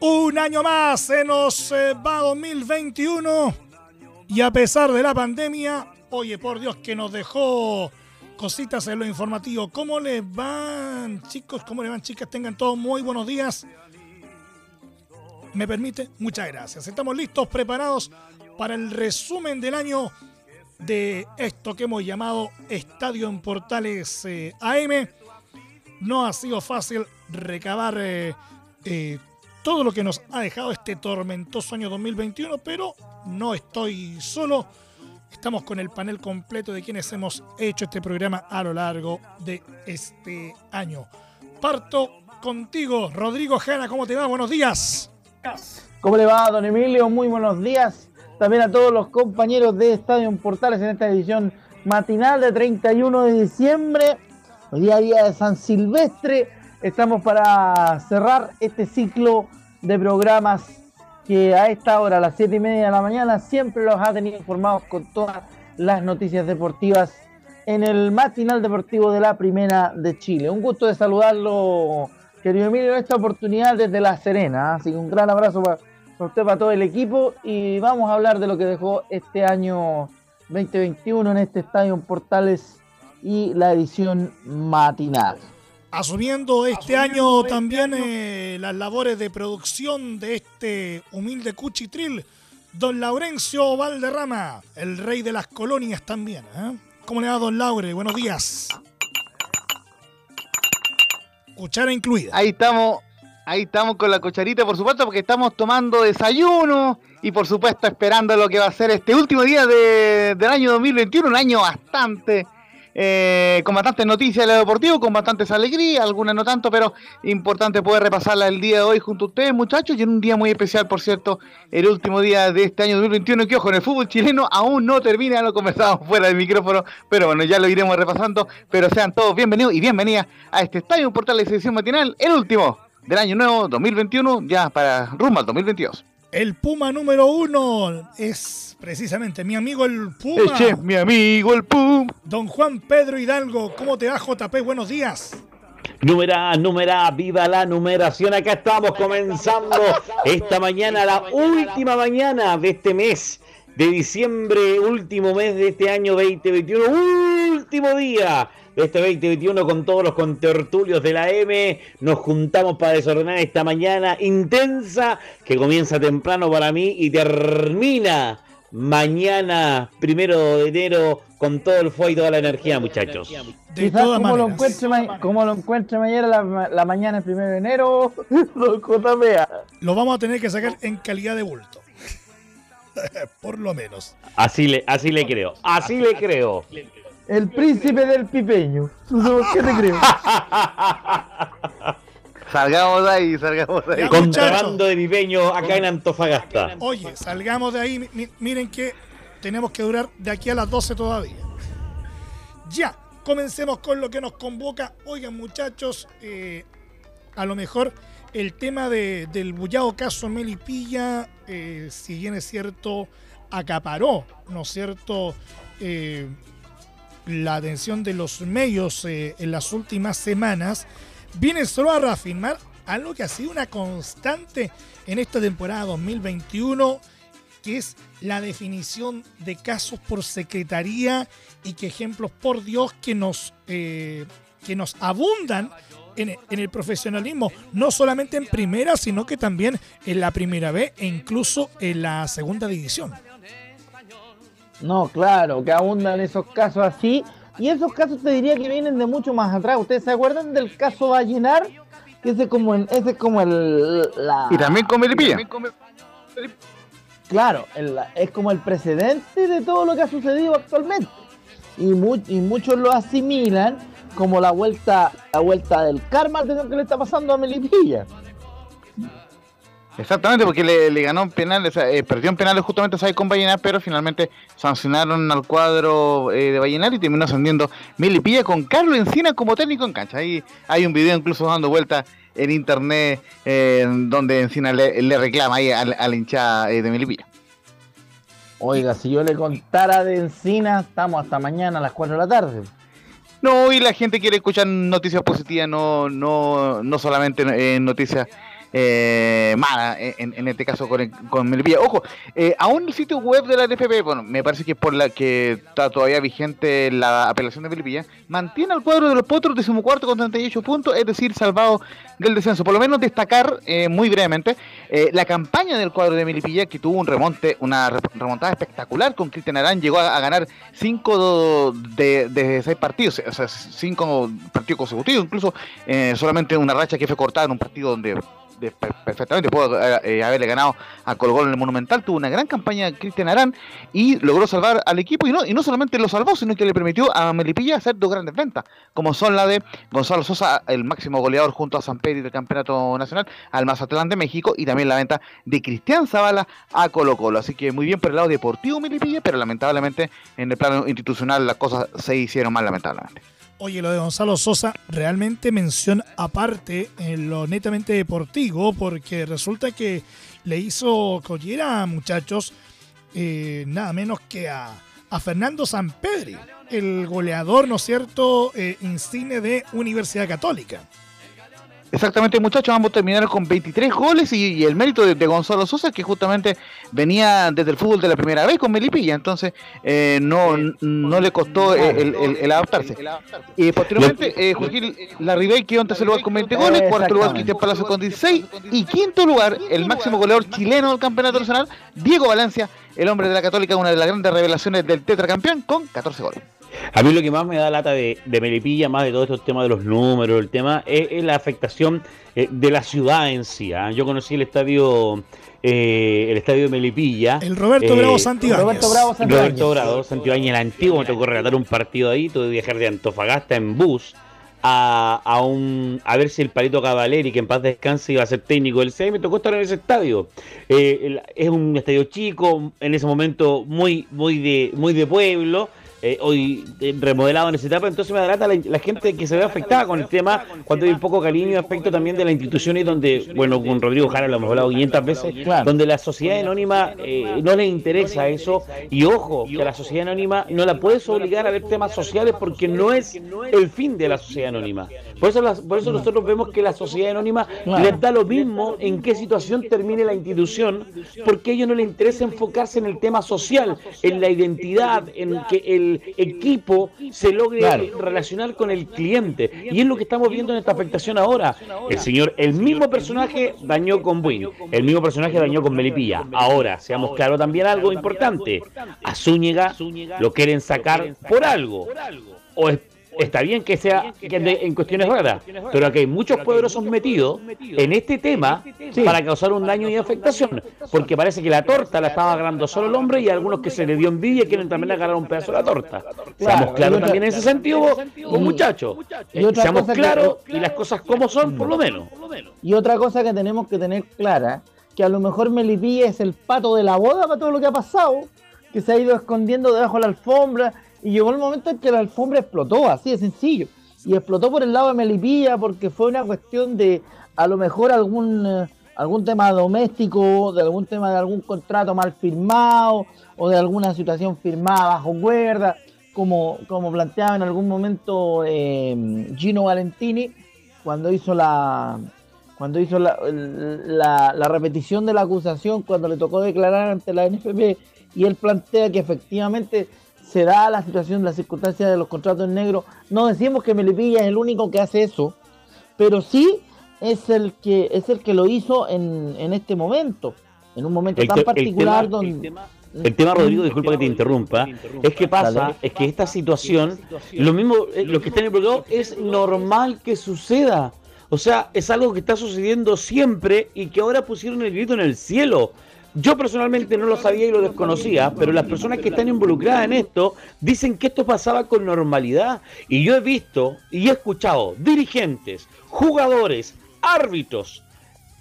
Un año más se nos eh, va 2021 y a pesar de la pandemia, oye por Dios que nos dejó cositas en lo informativo. ¿Cómo les van chicos? ¿Cómo les van chicas? Tengan todos muy buenos días. ¿Me permite? Muchas gracias. Estamos listos, preparados para el resumen del año de esto que hemos llamado Estadio en Portales eh, AM. No ha sido fácil recabar eh, eh, todo lo que nos ha dejado este tormentoso año 2021, pero no estoy solo. Estamos con el panel completo de quienes hemos hecho este programa a lo largo de este año. Parto contigo, Rodrigo Jana, ¿cómo te va? Buenos días. ¿Cómo le va, don Emilio? Muy buenos días. También a todos los compañeros de Estadio Portales en esta edición matinal de 31 de diciembre. Hoy día día de San Silvestre Estamos para cerrar este ciclo de programas que a esta hora, a las 7 y media de la mañana, siempre los ha tenido informados con todas las noticias deportivas en el matinal deportivo de la Primera de Chile. Un gusto de saludarlo, querido Emilio, en esta oportunidad desde La Serena. Así que un gran abrazo para, usted, para todo el equipo. Y vamos a hablar de lo que dejó este año 2021 en este estadio en Portales y la edición matinal asumiendo este año este también eh, las labores de producción de este humilde cuchitril, don Laurencio Valderrama, el rey de las colonias también. ¿eh? ¿Cómo le va, don Laure? Buenos días. Cuchara incluida. Ahí estamos, ahí estamos con la cucharita, por supuesto, porque estamos tomando desayuno y por supuesto esperando lo que va a ser este último día del año 2021, un año bastante eh, con bastantes noticias de lo deportivo, con bastantes alegrías, algunas no tanto, pero importante poder repasarla el día de hoy junto a ustedes, muchachos, y en un día muy especial, por cierto, el último día de este año 2021, que ojo, en el fútbol chileno aún no termina, lo conversamos fuera del micrófono, pero bueno, ya lo iremos repasando, pero sean todos bienvenidos y bienvenidas a este Estadio Portal de Selección Matinal, el último del año nuevo 2021, ya para rumbo al 2022. El Puma número uno es precisamente mi amigo el Puma. Eche, mi amigo el Puma. Don Juan Pedro Hidalgo, ¿cómo te va JP? Buenos días. Número número viva la numeración. Acá estamos comenzando esta mañana, la última mañana de este mes de diciembre, último mes de este año 2021, último día este 2021 con todos los contertulios de la M. Nos juntamos para desordenar esta mañana intensa que comienza temprano para mí y termina mañana, primero de enero, con todo el fuego y toda la energía, muchachos. Quizás como lo, encuentre como lo encuentre mañana, la, mañana, el primero de enero, lo vamos a tener que sacar en calidad de bulto. Por lo menos. Así le, así le creo. Así le creo. El príncipe del pipeño. ¿Qué te creo? Salgamos de ahí, salgamos de ahí. Contrabando de pipeño acá en Antofagasta. Oye, salgamos de ahí. miren que tenemos que durar de aquí a las 12 todavía. Ya, comencemos con lo que nos convoca. Oigan, muchachos, eh, a lo mejor el tema del bullado caso Melipilla, eh, si bien es cierto, acaparó, ¿no cierto? Eh, la atención de los medios eh, en las últimas semanas, viene solo a reafirmar algo que ha sido una constante en esta temporada 2021, que es la definición de casos por secretaría y que ejemplos, por Dios, que nos, eh, que nos abundan en, en, el profesionalismo, no solamente en primera, sino que también en la primera B e incluso en la segunda división. No, claro, que abundan esos casos así. Y esos casos te diría que vienen de mucho más atrás. ¿Ustedes se acuerdan del caso Vallenar? Que ese es como el, ese es como el y también con Melipilla. Claro, es como el precedente de todo lo que ha sucedido actualmente. y, y muchos lo asimilan como la vuelta, la vuelta del karma que le está pasando a Melipilla. Exactamente, porque le, ganó en penales, eh, perdió en penales justamente con Vallenar, pero finalmente sancionaron al cuadro eh, de Vallenar y terminó ascendiendo Melipilla con Carlos Encina como técnico en cancha. Ahí hay un video incluso dando vuelta en internet eh, donde Encina le, reclama ahí a, la hinchada de Melipilla. Oiga, si yo le contara de Encina, estamos hasta mañana a las 4 de la tarde. No, y la gente quiere escuchar noticias positivas, no, no, no solamente noticias eh, mala en, en, este caso con, con Melipilla. Ojo, eh, aún el sitio web de la NFP, bueno, me parece que por la que está todavía vigente la apelación de Melipilla, mantiene al cuadro de los potros decimocuarto con 38 puntos, es decir, salvado del descenso. Por lo menos destacar eh, muy brevemente eh, la campaña del cuadro de Melipilla que tuvo un remonte, una remontada espectacular con Cristian Arán, llegó a, ganar 5 de, de 6 partidos, o sea, 5 partidos consecutivos, incluso eh, solamente una racha que fue cortada en un partido donde perfectamente pudo eh, eh, haberle ganado a Colgol en el Monumental, tuvo una gran campaña Cristian Arán y logró salvar al equipo y no, y no solamente lo salvó, sino que le permitió a Melipilla hacer dos grandes ventas, como son la de Gonzalo Sosa, el máximo goleador junto a San Pedro del Campeonato Nacional, al Mazatlán de México y también la venta de Cristian Zavala a Colo Colo. Así que muy bien por el lado deportivo Melipilla, pero lamentablemente en el plano institucional las cosas se hicieron mal lamentablemente. Oye, lo de Gonzalo Sosa, realmente mención aparte en lo netamente deportivo, porque resulta que le hizo collera, muchachos, eh, nada menos que a, a Fernando Sampedri, el goleador, ¿no es cierto?, eh, insigne de Universidad Católica. Exactamente, muchachos, ambos terminaron con 23 goles y, el mérito de, Gonzalo Sosa, que justamente venía desde el fútbol de la primera vez con Melipilla, entonces eh, no, no le costó el, adaptarse. Y posteriormente, eh, Joaquín Larribey quedó en tercer lugar con 20 goles, cuarto lugar Cristian Palacio con 16 y quinto lugar, el máximo goleador chileno del campeonato nacional, Diego Valencia, el hombre de la Católica, una de las grandes revelaciones del tetracampeón, con 14 goles. A mí lo que más me da lata de, Melipilla, más de todos estos temas de los números, el tema, es, la afectación eh, de la ciudad en sí. ¿ah? Yo conocí el estadio eh, el estadio de Melipilla. El Roberto Bravo eh, Santibáñez. Roberto Bravo Santibáñez. Roberto Bravo Santibáñez, el antiguo, me tocó relatar un partido ahí, tuve que viajar de Antofagasta en bus a, a, un, a ver si el Palito Cavaleri, que en paz descanse, iba a ser técnico del CM, me tocó estar en ese estadio. es un estadio chico, en ese momento muy, muy, de, muy de pueblo, eh, hoy eh, remodelado en esa etapa, entonces me adelanta la, gente que se ve afectada con el tema, cuando hay un poco cariño y aspecto también de la institución y donde, bueno, con Rodrigo Jara lo hemos hablado 500 veces, donde la sociedad anónima eh, no le interesa eso, y ojo, que la sociedad anónima no la puedes obligar a ver temas sociales porque no es el fin de la sociedad anónima. Por eso, por eso nosotros vemos que la sociedad anónima les da lo mismo en qué situación termine la institución, porque a ellos no les interesa enfocarse en el tema social, en la identidad, en que el equipo se logre relacionar con el cliente. Y es lo que estamos viendo en esta afectación ahora. El señor, el mismo personaje dañó con Buin, el mismo personaje dañó con Melipilla. Ahora, seamos claros también algo importante. A Zúñiga lo quieren sacar por algo. O es está bien que sea en cuestiones raras, pero aquí hay muchos poderosos metidos en este tema para causar un daño y afectación, porque parece que la torta la estaba agarrando solo el hombre y algunos que se le dio envidia quieren también agarrar un pedazo de la torta. Seamos claros también en ese sentido, muchachos. Seamos claros y las cosas como son, por lo menos. Y otra cosa que tenemos que tener clara, que a lo mejor Melipilla es el pato de la boda para todo lo que ha pasado, que se ha ido escondiendo debajo de la alfombra y llegó el momento en que la alfombra explotó, así de sencillo. Y explotó por el lado de Melipilla porque fue una cuestión de a lo mejor algún, eh, algún tema doméstico, de algún tema de algún contrato mal firmado o de alguna situación firmada bajo cuerda, como, como planteaba en algún momento eh, Gino Valentini cuando hizo la cuando hizo la, la, la repetición de la acusación, cuando le tocó declarar ante la NFP, y él plantea que efectivamente se da la situación, la circunstancia de los contratos en negro. No decimos que Melipilla es el único que hace eso, pero sí es el que es el que lo hizo en, en este momento, en un momento tan particular donde... El tema, Rodrigo, disculpa que te interrumpa, es que pasa, es que esta situación, lo mismo, eh, lo que está en el programa es normal que suceda. O sea, es algo que está sucediendo siempre y que ahora pusieron el grito en el cielo Yo personalmente no lo sabía y lo desconocía, pero las personas que están involucradas en esto dicen que esto pasaba con normalidad. Y yo he visto y he escuchado dirigentes, jugadores, árbitros,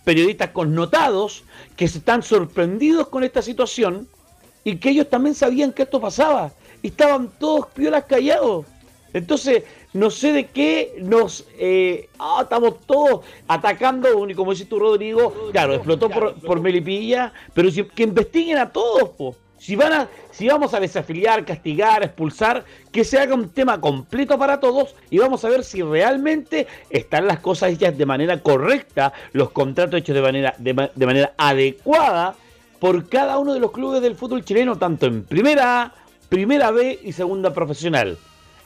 periodistas connotados que están sorprendidos con esta situación y que ellos también sabían que esto pasaba. Y estaban todos piolas callados. Entonces, no sé de qué nos eh, ah, estamos todos atacando, y como dices tú, Rodrigo, claro, explotó por, Melipilla, pero que investiguen a todos, Si, van a, si vamos a desafiliar, castigar, expulsar, que se haga un tema completo para todos y vamos a ver si realmente están las cosas hechas de manera correcta, los contratos hechos de manera, de manera adecuada por cada uno de los clubes del fútbol chileno, tanto en primera A, primera B y segunda profesional.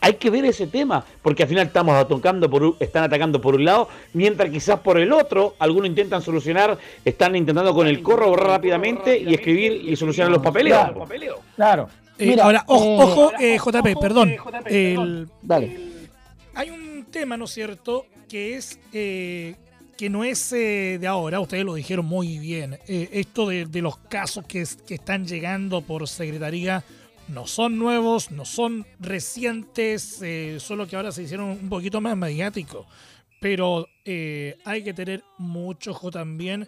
Hay que ver ese tema, porque al final estamos atacando por, están atacando por un lado, mientras quizás por el otro, algunos intentan solucionar, están intentando con el corro borrar rápidamente y escribir y solucionar los papeleos. Claro. Eh, ahora, ojo, eh, JP, eh, perdón. Dale. Hay un tema, ¿no es cierto?, que es que no es de ahora, ustedes lo dijeron muy bien. esto de, los casos que, que están llegando por Secretaría no son nuevos, no son recientes, eh, solo que ahora se hicieron un poquito más mediáticos. Pero eh, hay que tener mucho ojo también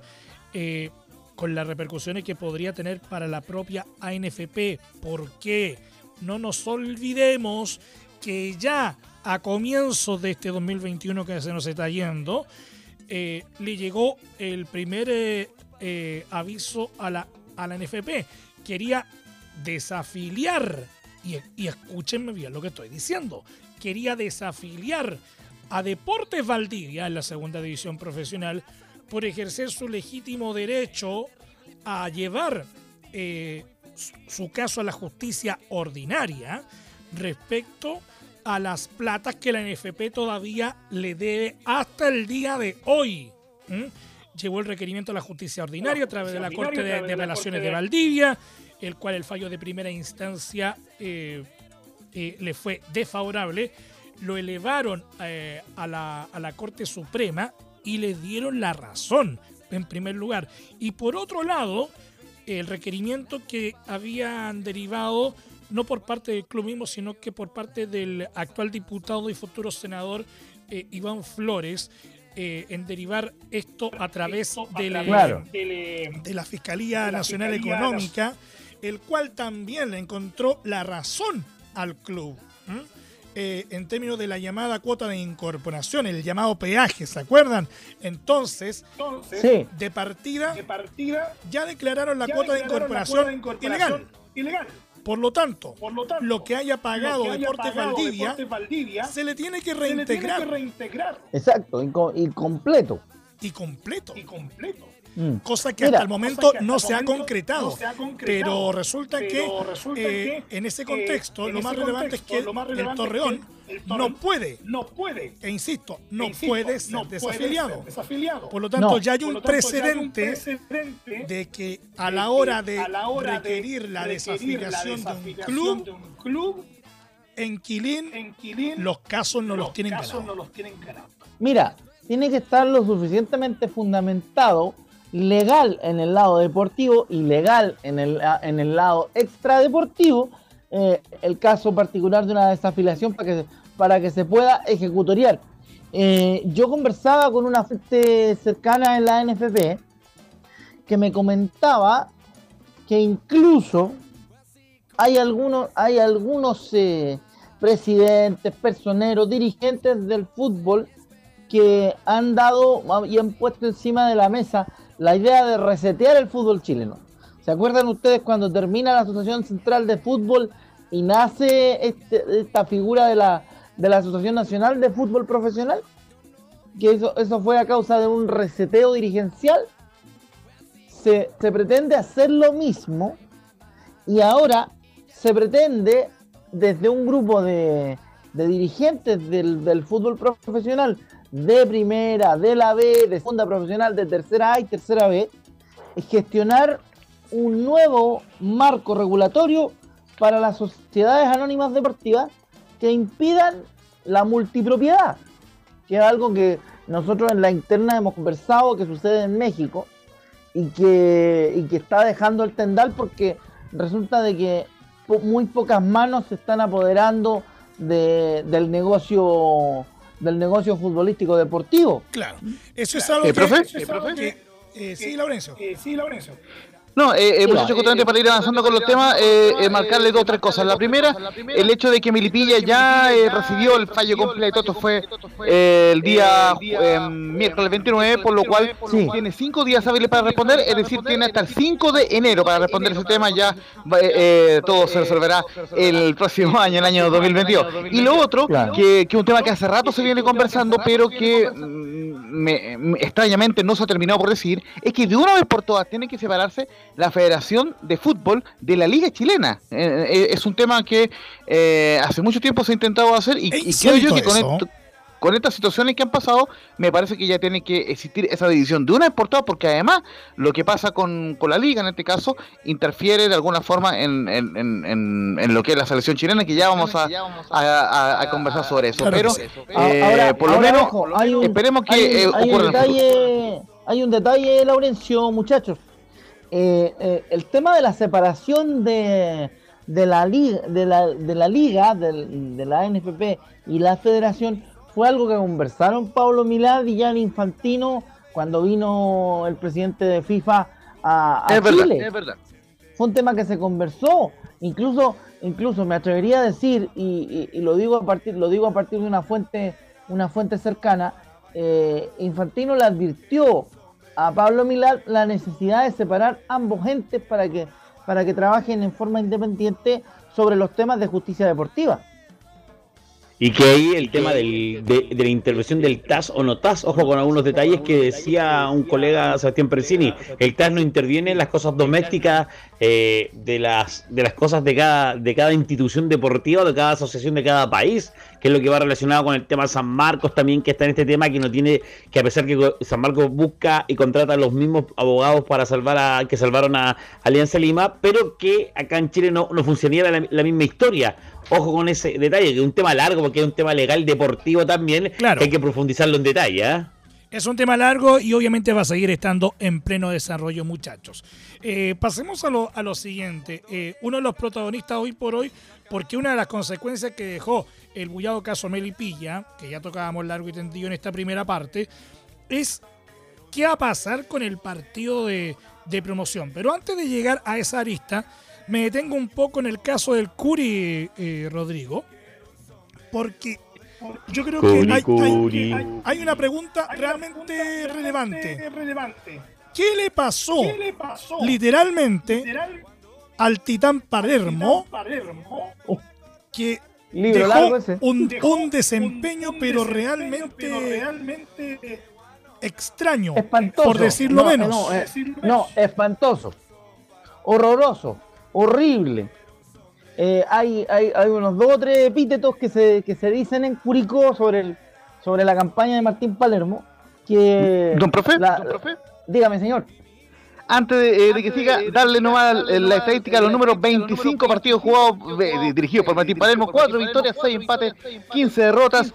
eh, con las repercusiones que podría tener para la propia ANFP. Porque no nos olvidemos que ya a comienzos de este 2021 que se nos está yendo, le llegó el primer aviso a la, a la NFP. Quería desafiliar, y, y escúchenme bien lo que estoy diciendo, quería desafiliar a Deportes Valdivia en la segunda división profesional por ejercer su legítimo derecho a llevar eh, su caso a la justicia ordinaria respecto a las platas que la NFP todavía le debe hasta el día de hoy. Llevó el requerimiento a la justicia ordinaria a través de la Corte de, de Apelaciones de Valdivia el cual el fallo de primera instancia eh, eh, le fue desfavorable, lo elevaron eh, a, la, a, la, Corte Suprema y le dieron la razón, en primer lugar. Y por otro lado, el requerimiento que habían derivado, no por parte del club mismo, sino que por parte del actual diputado y futuro senador Iván Flores, en derivar esto a través de, la, de, la Fiscalía Nacional. Económica el cual también le encontró la razón al club. Eh, en términos de la llamada cuota de incorporación, el llamado peaje, ¿se acuerdan? Entonces, de, partida, ya declararon la, cuota, de incorporación ilegal. Por lo tanto, lo, que haya pagado, Deportes, Valdivia, se le tiene que reintegrar. Exacto, y, completo. Y completo. Y completo. Mm. cosa que hasta el momento, no, se ha concretado, Pero resulta que, eh, en ese contexto lo más relevante es que el, Torreón no puede, no puede, e insisto, no puede ser desafiliado. Por lo tanto, ya hay un precedente de que a la hora de requerir la desafiliación de un club, en Quilín, los casos no los tienen ganados. Mira, tiene que estar lo suficientemente fundamentado legal en el lado deportivo y legal en el, en el lado extradeportivo eh, el caso particular de una desafiliación para que, para que se pueda ejecutoriar. Eh, yo conversaba con una fuente cercana en la NFP que me comentaba que incluso hay algunos, hay algunos eh, presidentes, personeros, dirigentes del fútbol que han dado y han puesto encima de la mesa la idea de resetear el fútbol chileno. ¿Se acuerdan ustedes cuando termina la Asociación Central de Fútbol y nace este, esta figura de la, de la Asociación Nacional de Fútbol Profesional? Que eso, eso fue a causa de un reseteo dirigencial. Se, pretende hacer lo mismo y ahora se pretende desde un grupo de, dirigentes del, del fútbol profesional de primera, de la B, de segunda profesional, de tercera A y tercera B, es gestionar un nuevo marco regulatorio para las sociedades anónimas deportivas que impidan la multipropiedad, que es algo que nosotros en la interna hemos conversado que sucede en México y que, y que está dejando el tendal porque resulta de que muy pocas manos se están apoderando de, del negocio del negocio futbolístico deportivo. Claro, eso es algo que, eh, sí, Laurencio. sí, Laurencio. No, eh, eh, muchachos, justamente para ir avanzando con los temas, eh, eh, marcarle dos o tres cosas. La primera, el hecho de que Milipilla ya eh, recibió el fallo completo, esto fue el día miércoles 29, por lo cual tiene cinco días hábiles para responder, es decir, tiene hasta el 5 de enero para responder ese tema, ya todo se resolverá el próximo año, el año 2022. Y lo otro, que, que un tema que hace rato se viene conversando, pero que me, extrañamente no se ha terminado por decir, es que de una vez por todas tiene que separarse la Federación de Fútbol de la Liga Chilena. Eh, eh, es un tema que eh, hace mucho tiempo se ha intentado hacer y, creo yo que con esto con estas situaciones que han pasado, me parece que ya tiene que existir esa división de una vez por todas, porque además lo que pasa con, la liga en este caso interfiere de alguna forma en, lo que es la selección chilena, que ya vamos a, conversar sobre eso. Pero por lo menos esperemos que hay, un detalle, hay un detalle, Laurencio, muchachos. Eh, eh, el tema de la separación de, de la liga, de la, de la liga, de, la NFP y la federación fue algo que conversaron Pablo Milad y Jan Infantino cuando vino el presidente de FIFA a, Chile. Fue un tema que se conversó, incluso, incluso me atrevería a decir y, lo digo a partir, lo digo a partir de una fuente, una fuente cercana. Eh, Infantino le advirtió a Pablo Milad la necesidad de separar ambos entes para que, para que trabajen en forma independiente sobre los temas de justicia deportiva. Y que ahí el tema del, de, la intervención del TAS o no TAS, ojo con algunos detalles que decía un colega Sebastián Persini, el TAS no interviene en las cosas domésticas eh, de las de las cosas de cada de cada institución deportiva, de cada asociación de cada país, que es lo que va relacionado con el tema San Marcos también, que está en este tema, que no tiene, que a pesar que San Marcos busca y contrata a los mismos abogados para salvar a, que salvaron a Alianza Lima, pero que acá en Chile no, no funcionaría la misma historia Ojo con ese detalle, que es un tema largo porque es un tema legal deportivo también, claro. que hay que profundizarlo en detalle. ¿eh? Es un tema largo y obviamente va a seguir estando en pleno desarrollo, muchachos. Eh, pasemos a lo, a lo siguiente. Eh, uno de los protagonistas hoy por hoy, porque una de las consecuencias que dejó el bullado caso Melipilla, que ya tocábamos largo y tendido en esta primera parte, es qué va a pasar con el partido de, de promoción. Pero antes de llegar a esa arista, me detengo un poco en el caso del Curi, eh, Rodrigo, porque yo creo que hay, una pregunta realmente relevante. ¿Qué le pasó, literalmente al Titán Palermo, que dejó un, desempeño, pero realmente, extraño, por decirlo menos? Eh, no, espantoso, horroroso horrible. Eh, hay, hay, hay, unos dos o tres epítetos que se, que se dicen en Curicó sobre, el, sobre la campaña de Martín Palermo. Que don profe, don profe. Dígame, señor antes de, que siga, darle nomás la estadística los números 25 partidos jugados dirigidos por Martín Palermo, 4 victorias, 6 empates, 15 derrotas,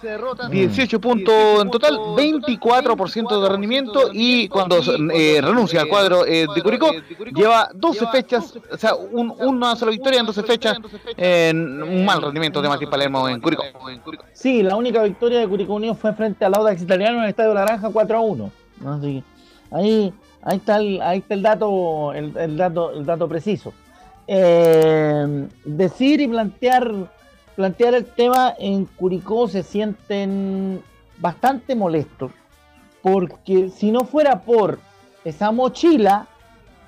18 puntos en total, 24% de rendimiento y cuando eh, renuncia al cuadro eh, de Curicó, lleva 12 fechas, o sea, una sola victoria en 12 fechas, en un mal rendimiento de Martín Palermo en Curicó. Sí, la única victoria de Curicó Unido fue frente al Audax Italiano en el Estadio Naranja 4 a 1. ahí Ahí está el, ahí está el dato, el, dato, el dato preciso. Eh, decir y plantear, plantear el tema en Curicó se sienten bastante molestos, porque si no fuera por esa mochila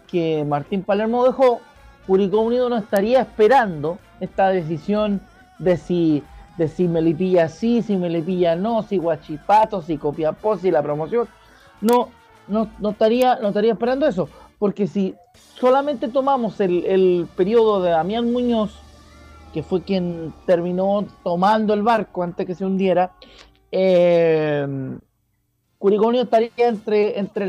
que Martín Palermo dejó, Curicó Unido no estaría esperando esta decisión de si, de si Melipilla sí, si Melipilla no, si Guachipato, si Copiapó, si la promoción. No, no, estaría, no estaría esperando eso. Porque si solamente tomamos el, el periodo de Damián Muñoz, que fue quien terminó tomando el barco antes que se hundiera, eh, estaría entre, entre,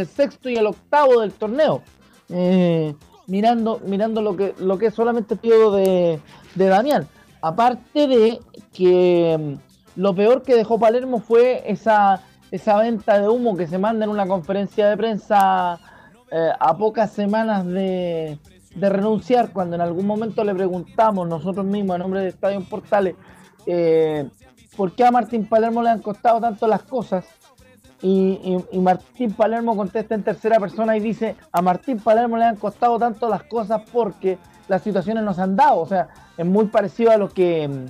el sexto y el octavo del torneo. Eh, mirando, mirando lo que, lo que es solamente el periodo de, de Damián. Aparte de que mm, lo peor que dejó Palermo fue esa esa venta de humo que se manda en una conferencia de prensa eh, a pocas semanas de, renunciar, cuando en algún momento le preguntamos nosotros mismos a nombre de Estadio Portales eh, por qué a Martín Palermo le han costado tanto las cosas. Y, y, Martín Palermo contesta en tercera persona y dice, a Martín Palermo le han costado tanto las cosas porque las situaciones nos han dado. O sea, es muy parecido a lo que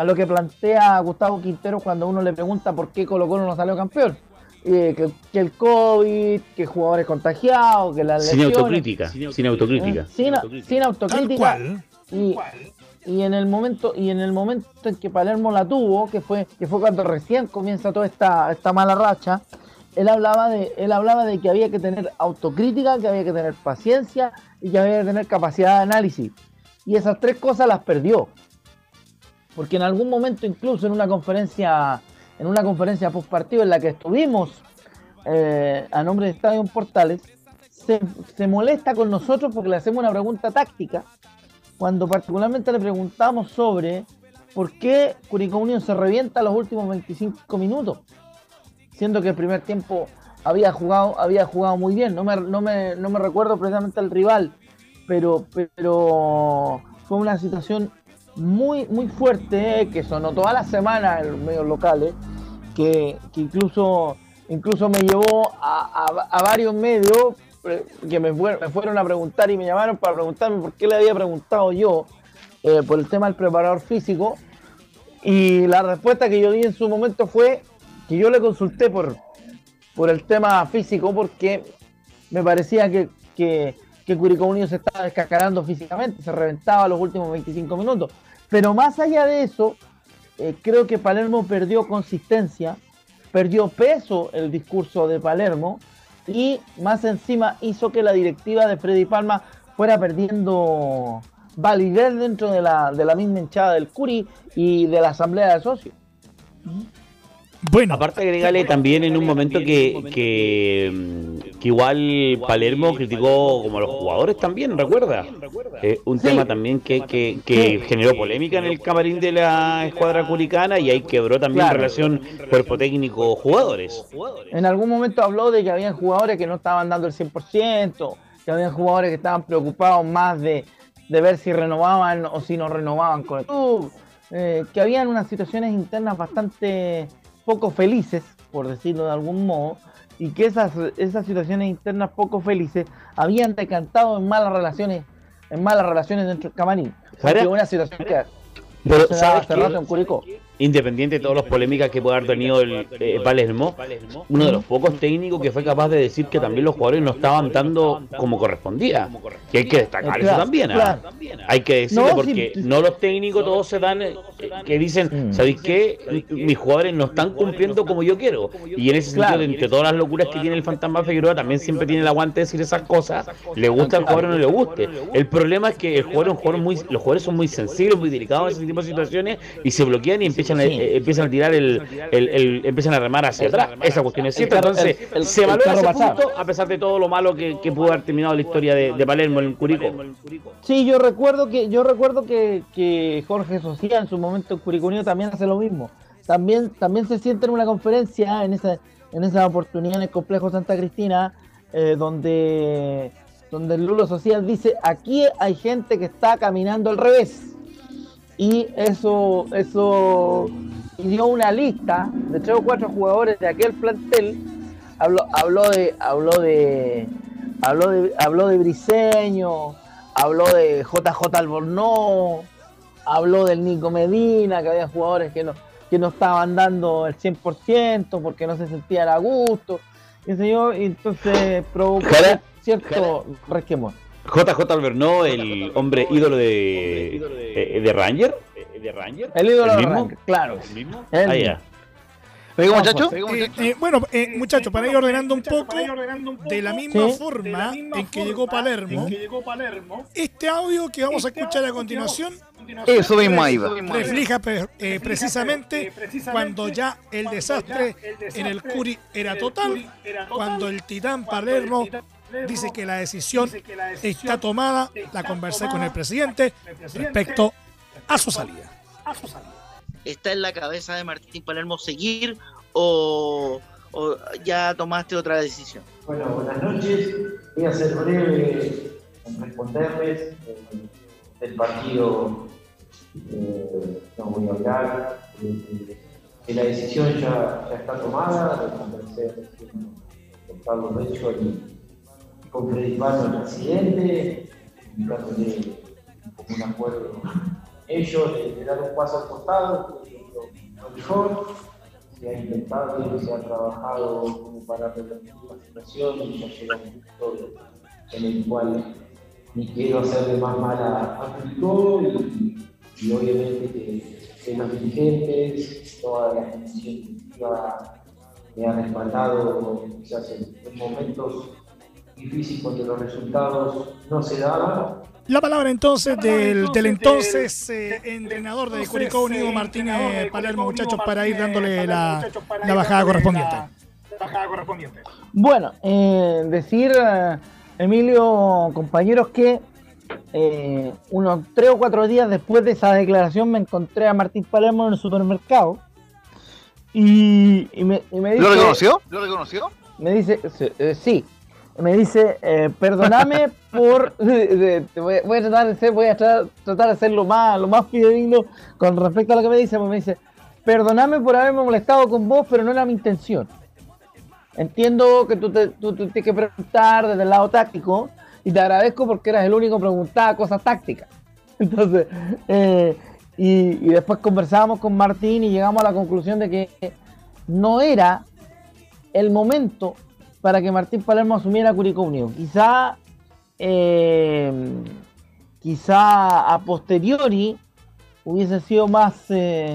a lo que plantea Gustavo Quintero cuando uno le pregunta por qué Colo Colo no salió campeón. Eh, que, el COVID, que jugadores contagiados, que la Sin autocrítica, sin, autocrítica. Sin, autocrítica. Y, y, en el momento y en el momento en que Palermo la tuvo, que fue que fue cuando recién comienza toda esta, esta mala racha, él hablaba de él hablaba de que había que tener autocrítica, que había que tener paciencia y que había que tener capacidad de análisis. Y esas tres cosas las perdió. Porque en algún momento incluso en una conferencia en una conferencia post partido en la que estuvimos eh, a nombre de Estadio Portales, se, molesta con nosotros porque le hacemos una pregunta táctica, cuando particularmente le preguntamos sobre por qué Curicó Unión se revienta los últimos 25 minutos, siendo que el primer tiempo había jugado, había jugado muy bien, no me, no me, no me recuerdo precisamente el rival, pero, pero fue una situación muy, muy fuerte que sonó toda la semana en los medios locales, que, incluso, incluso me llevó a, varios medios eh, que me, fueron a preguntar y me llamaron para preguntarme por qué le había preguntado yo eh, por el tema del preparador físico. Y la respuesta que yo di en su momento fue que yo le consulté por, por el tema físico porque me parecía que, que, que Curicó Unido se estaba descascarando físicamente, se reventaba los últimos 25 minutos. Pero más allá de eso, eh, creo que Palermo perdió consistencia, perdió peso el discurso de Palermo y más encima hizo que la directiva de Freddy Palma fuera perdiendo validez dentro de la, de la misma hinchada del Curi y de la asamblea de socios. Bueno, aparte agregale también en un momento que, que, igual Palermo criticó como a los jugadores también, recuerda. Eh, un tema también que, que, generó polémica en el camarín de la escuadra curicana y ahí quebró también la relación cuerpo técnico jugadores. En algún momento habló de que habían jugadores que no estaban dando el 100%, que habían jugadores que estaban preocupados más de, de ver si renovaban o si no renovaban con el club, eh, que habían unas situaciones internas bastante poco felices, por decirlo de algún modo, y que esas, esas situaciones internas poco felices habían decantado en malas relaciones, en malas relaciones dentro del camarín. una situación que pero, ¿sabes Independiente de todas las polémicas que puede haber tenido el eh, Palermo, uno de los pocos técnicos que fue capaz de decir que también los jugadores no estaban dando como correspondía. Y hay que destacar eso también. ¿ah? Hay que decirlo porque no los técnicos todos se dan, eh, que dicen. ¿sabéis qué? Mis jugadores no están cumpliendo como yo quiero. Y en ese sentido, entre todas las locuras que tiene el Fantasma Figueroa, también siempre tiene el aguante de decir esas cosas. Le gusta al jugador o no le guste. El problema es que el jugador, un jugador muy, los jugadores son muy sensibles, muy delicados en ese tipo de situaciones y se bloquean y empiezan, eh, empiezan a tirar el, el, empiezan a remar hacia atrás. Esa cuestión es cierta. Entonces, se valora ese punto a pesar de todo lo malo que, que pudo haber terminado la historia de, Palermo en Curicó. Sí, yo recuerdo que yo recuerdo que, que Jorge Socia en su momento en Curicunio también hace lo mismo. También, también se siente en una conferencia en esa, en esa oportunidad en el complejo Santa Cristina, eh, donde donde el Lulo Social dice, aquí hay gente que está caminando al revés. Y eso, eso dio una lista de tres o cuatro jugadores de aquel plantel. Habló, habló de, habló de, habló de, habló de Briseño, habló de JJ Albornoz, habló del Nico Medina, que había jugadores que no, que no estaban dando el 100% porque no se sentían a gusto. Y entonces provocó cierto resquemor. JJ Alberno, el hombre ídolo de, eh, de, Ranger. ¿De Ranger? El ídolo de Ranger, claro. ¿El mismo? ah, ya. muchachos? Eh, eh, bueno, eh, muchachos, para ir ordenando un poco, de la misma forma en que llegó Palermo, este audio que vamos a escuchar a continuación eso mismo ahí refleja precisamente cuando ya el desastre en el Curi era total, cuando el titán Palermo dice que la decisión está tomada, la conversé con el presidente respecto a su salida. ¿Está en la cabeza de Martín Palermo seguir o, ya tomaste otra decisión? Bueno, buenas noches. voy a ser breve en responderles. Eh, del partido eh, no voy a hablar. Eh, que la decisión ya, ya, está tomada de convencer con Pablo Recho y con Paz el presidente, indicándole como un acuerdo ellos de, dar un paso al costado, lo, mejor. Se ha intentado y se ha trabajado como para revertir la situación y ya llega un punto en el cual ni quiero hacerle más mal a, a y, obviamente que, que, los dirigentes, toda la comisión directiva me ha respaldado quizás en, en momentos difíciles donde los resultados no se daban la palabra entonces del, del entonces eh, entrenador de Curicó Unido, Martínez Palermo, muchachos, para ir dándole la, la bajada correspondiente. Bueno, eh, decir, eh, Emilio, compañeros, que eh, unos tres o cuatro días después de esa declaración me encontré a Martín Palermo en el supermercado y, y, me, y me, dice... ¿Lo reconoció? ¿Lo reconoció? Me dice, sí, me dice, eh, perdóname por, voy, a tratar de ser, voy a tratar, de ser lo más, lo más fidedigno con respecto a lo que me dice, pues me dice, perdóname por haberme molestado con vos, pero no era mi intención. Entiendo que tú, te, tú, tienes que preguntar desde el lado táctico y te agradezco porque eras el único que preguntaba cosas tácticas. Entonces, eh, y, y después conversábamos con Martín y llegamos a la conclusión de que no era el momento para que Martín Palermo asumiera Curicó Unido. Quizá, eh, quizá a posteriori hubiese sido más, eh,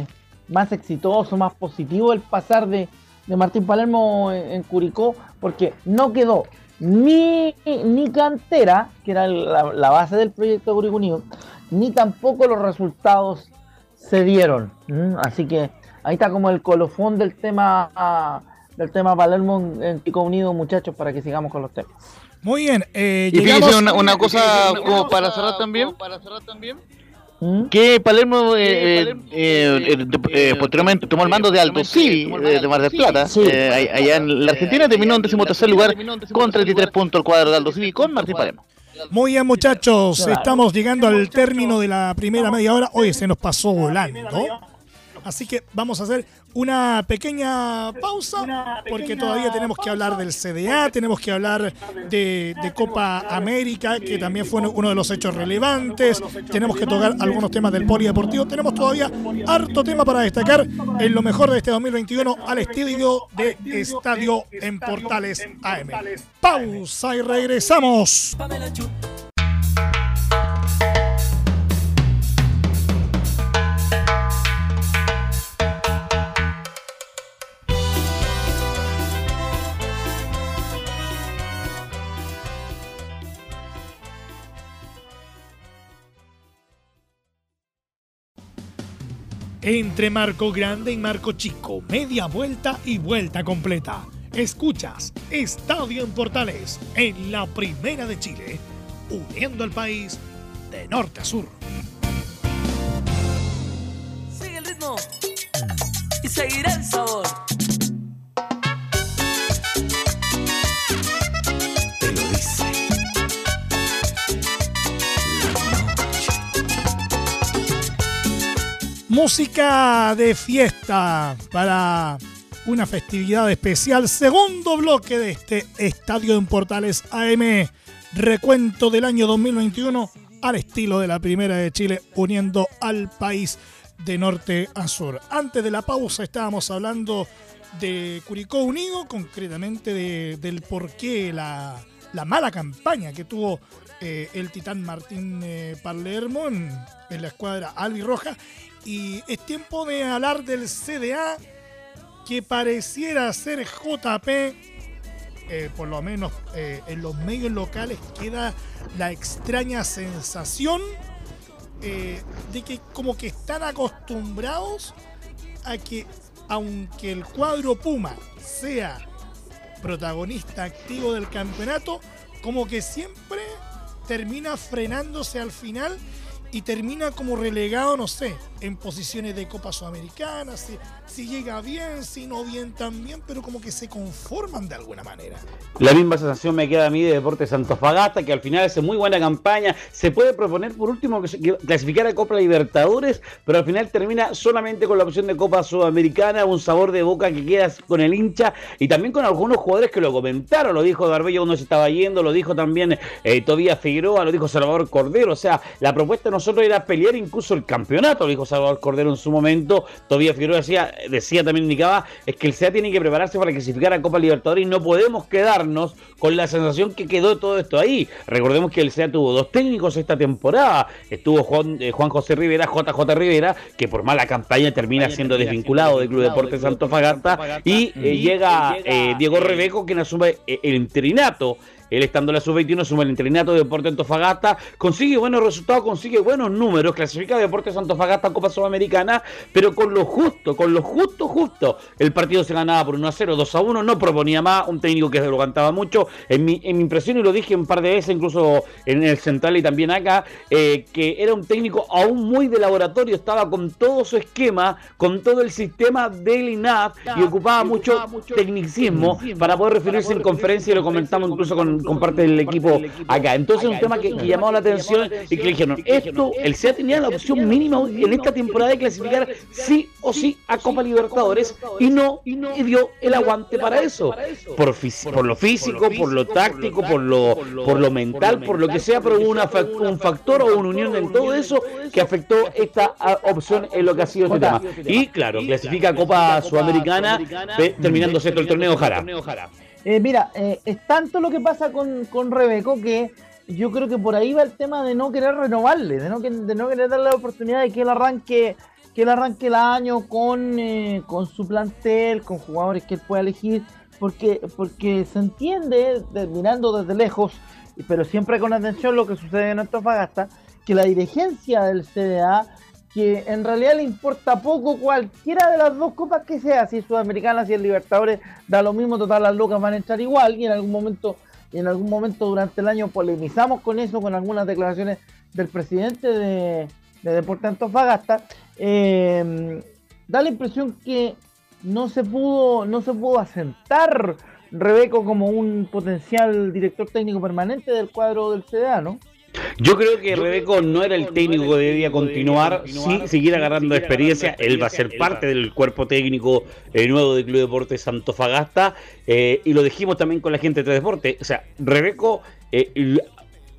más exitoso, más positivo el pasar de, Martín Palermo en, Curicó, porque no quedó ni, ni cantera, que era la, base del proyecto de Curicó Unido, ni tampoco los resultados se dieron. Así que ahí está como el colofón del tema del tema Palermo en Pico Unido, muchachos, para que sigamos con los temas. Muy bien. Eh, y fíjense una, una, cosa como para cerrar también. Para cerrar también. ¿Mm? Que Palermo, eh, eh, eh, posteriormente tomó el mando de Alto Civi de Mar del Plata. Sí. allá en la Argentina terminó en tercer lugar con 33 puntos el cuadro de Alto Civi con Martín Palermo. Muy bien, muchachos. Estamos llegando al término de la primera media hora. Hoy se nos pasó volando. Así que vamos a hacer una pequeña pausa porque todavía tenemos que hablar del CDA, tenemos que hablar de, Copa América, que también fue uno de los hechos relevantes, tenemos que tocar algunos temas del polideportivo, tenemos todavía harto tema para destacar. En lo mejor de este 2021 al estilo de Estadio en Portales AM. Pausa y regresamos. Entre Marco Grande y Marco Chico, media vuelta y vuelta completa. Escuchas Estadio en Portales en la Primera de Chile, uniendo al país de norte a sur. Sigue el ritmo y seguirá el sabor. Música de fiesta para una festividad especial. Segundo bloque de este Estadio en Portales AM. Recuento del año 2021 al estilo de la Primera de Chile, uniendo al país de norte a sur. Antes de la pausa estábamos hablando de Curicó Unido, concretamente del por qué la, mala campaña que tuvo eh, el titán Martín eh, Palermo en, en, la escuadra albirroja y es tiempo de hablar del CDA que pareciera ser JP. Eh, por lo menos eh, en los medios locales queda la extraña sensación eh, de que como que están acostumbrados a que aunque el cuadro Puma sea protagonista activo del campeonato, como que siempre termina frenándose al final y termina como relegado, no sé, en posiciones de Copa Sudamericana, si, si llega bien, si no bien también, pero como que se conforman de alguna manera. La misma sensación me queda a mí de Deportes Antofagasta, que al final hace muy buena campaña. Se puede proponer por último clasificar a Copa Libertadores, pero al final termina solamente con la opción de Copa Sudamericana, un sabor de boca que queda con el hincha y también con algunos jugadores que lo comentaron. Lo dijo Darbello cuando se estaba yendo, lo dijo también eh, Figueroa, lo dijo Salvador Cordero. O sea, la propuesta de nosotros era pelear incluso el campeonato, dijo Salvador Cordero en su momento. Tobías Figueroa decía, decía también indicaba, es que el SEA tiene que prepararse para clasificar a Copa Libertadores y no podemos quedarnos con la sensación que quedó todo esto ahí. Recordemos que el SEA tuvo dos técnicos esta temporada. Estuvo Juan, eh, Juan José Rivera, JJ Rivera, que por mala campaña termina siendo desvinculado del Club Deportes Antofagasta. Y eh, llega eh, Diego Rebeco, quien asume el interinato. Él estando en la sub-21 asume el interinato de Deportes Antofagasta, consigue buenos resultados, consigue buenos números, clasifica a Deportes Antofagasta a Copa Sudamericana, pero con lo justo, con lo justo, justo. El partido se ganaba por 1 a 0, 2 a 1, no proponía más, un técnico que se lo cantaba mucho. En mi, en mi impresión, y lo dije un par de veces, incluso en el central y también acá, eh, que era un técnico aún muy de laboratorio, estaba con todo su esquema, con todo el sistema del INAF y ocupaba mucho tecnicismo para poder referirse en conferencia y lo comentamos incluso con, con parte del equipo acá. Entonces un tema que, que llamó la atención y que le dijeron, esto, el SEA tenía la opción mínima en esta temporada de clasificar sí o sí a Copa Libertadores y no y dio el aguante para eso. Por, por lo físico, por lo táctico, por lo, por lo mental, por lo que sea, pero hubo una un factor o una unión en todo eso que afectó esta ah, opción en lo que ha sido este tema. Y claro, clasifica a Copa Sudamericana, terminando sexto el torneo Jara. Eh, mira, eh, es tanto lo que pasa con, con Rebeco que yo creo que por ahí va el tema de no querer renovarle, de no, querer darle la oportunidad de que él arranque, que él arranque el año con, eh, con su plantel, con jugadores que él pueda elegir, porque, porque se entiende, de- mirando desde lejos, pero siempre con atención lo que sucede en Antofagasta, que la dirigencia del CDA que en realidad le importa poco cualquiera de las dos copas que sea, si es Sudamericana, si es Libertadores, da lo mismo, total las locas van a entrar igual y en algún momento, en algún momento durante el año polemizamos con eso, con algunas declaraciones del presidente de, de Deportes Antofagasta, eh, da la impresión que no se pudo, no se pudo asentar Rebeco como un potencial director técnico permanente del cuadro del CDA, ¿no? Yo creo que Rebeco no era el técnico que debía continuar, sí seguir agarrando experiencia, él va a ser parte del cuerpo técnico eh, nuevo del Club Deportes Antofagasta, eh, y lo dijimos también con la gente de Deporte, o sea, Rebeco, eh,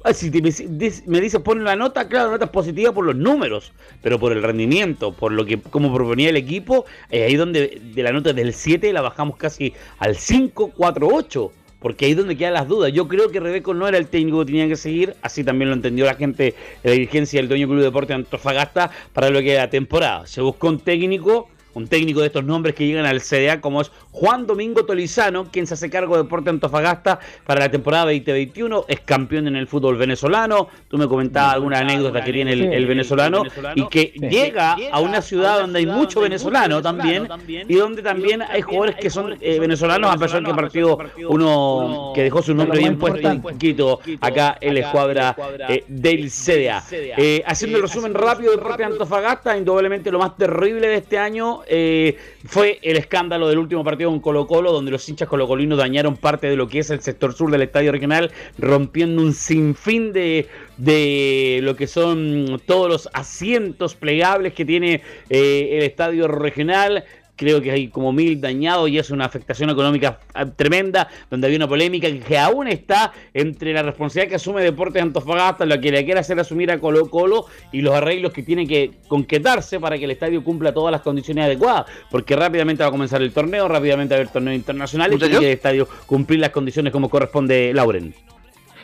ah, si te- me, dices pon la nota, claro, la nota es positiva por los números, pero por el rendimiento, por lo que como proponía el equipo, eh, ahí donde de la nota del 7 la bajamos casi al 5, 4, 8 porque ahí es donde quedan las dudas. Yo creo que Rebeco no era el técnico que tenía que seguir, así también lo entendió la gente de la dirigencia del dueño Club Deporte Antofagasta para lo que era la temporada. Se buscó un técnico, un técnico de estos nombres que llegan al CDA, como es Juan Domingo Tolizano, quien se hace cargo de Deporte Antofagasta para la temporada 2021, es campeón en el fútbol venezolano. Tú me comentabas alguna anécdota que tiene el, venezolano y que llega a una ciudad donde hay mucho venezolano también y donde también hay jugadores que son eh, venezolanos, a pesar que partido uno que dejó su nombre bien puesto un poquito acá en la escuadra eh, del CDA. Eh, haciendo el resumen rápido de Deporte Antofagasta, indudablemente lo más terrible de este año eh, fue el escándalo del último partido con Colo Colo, donde los hinchas colocolinos dañaron parte de lo que es el sector sur del estadio regional, rompiendo un sinfín de, de lo que son todos los asientos plegables que tiene eh, el estadio regional. Creo que hay como mil dañados y es una afectación económica ah, tremenda, donde había una polémica que aún está entre la responsabilidad que asume Deportes Antofagasta, lo que le quiere hacer asumir a Colo Colo y los arreglos que tiene que concretarse para que el estadio cumpla todas las condiciones adecuadas, porque rápidamente va a comenzar el torneo, rápidamente va a haber torneos internacionales y tiene ¿Muchachos? que el estadio cumplir las condiciones como corresponde, Lauren.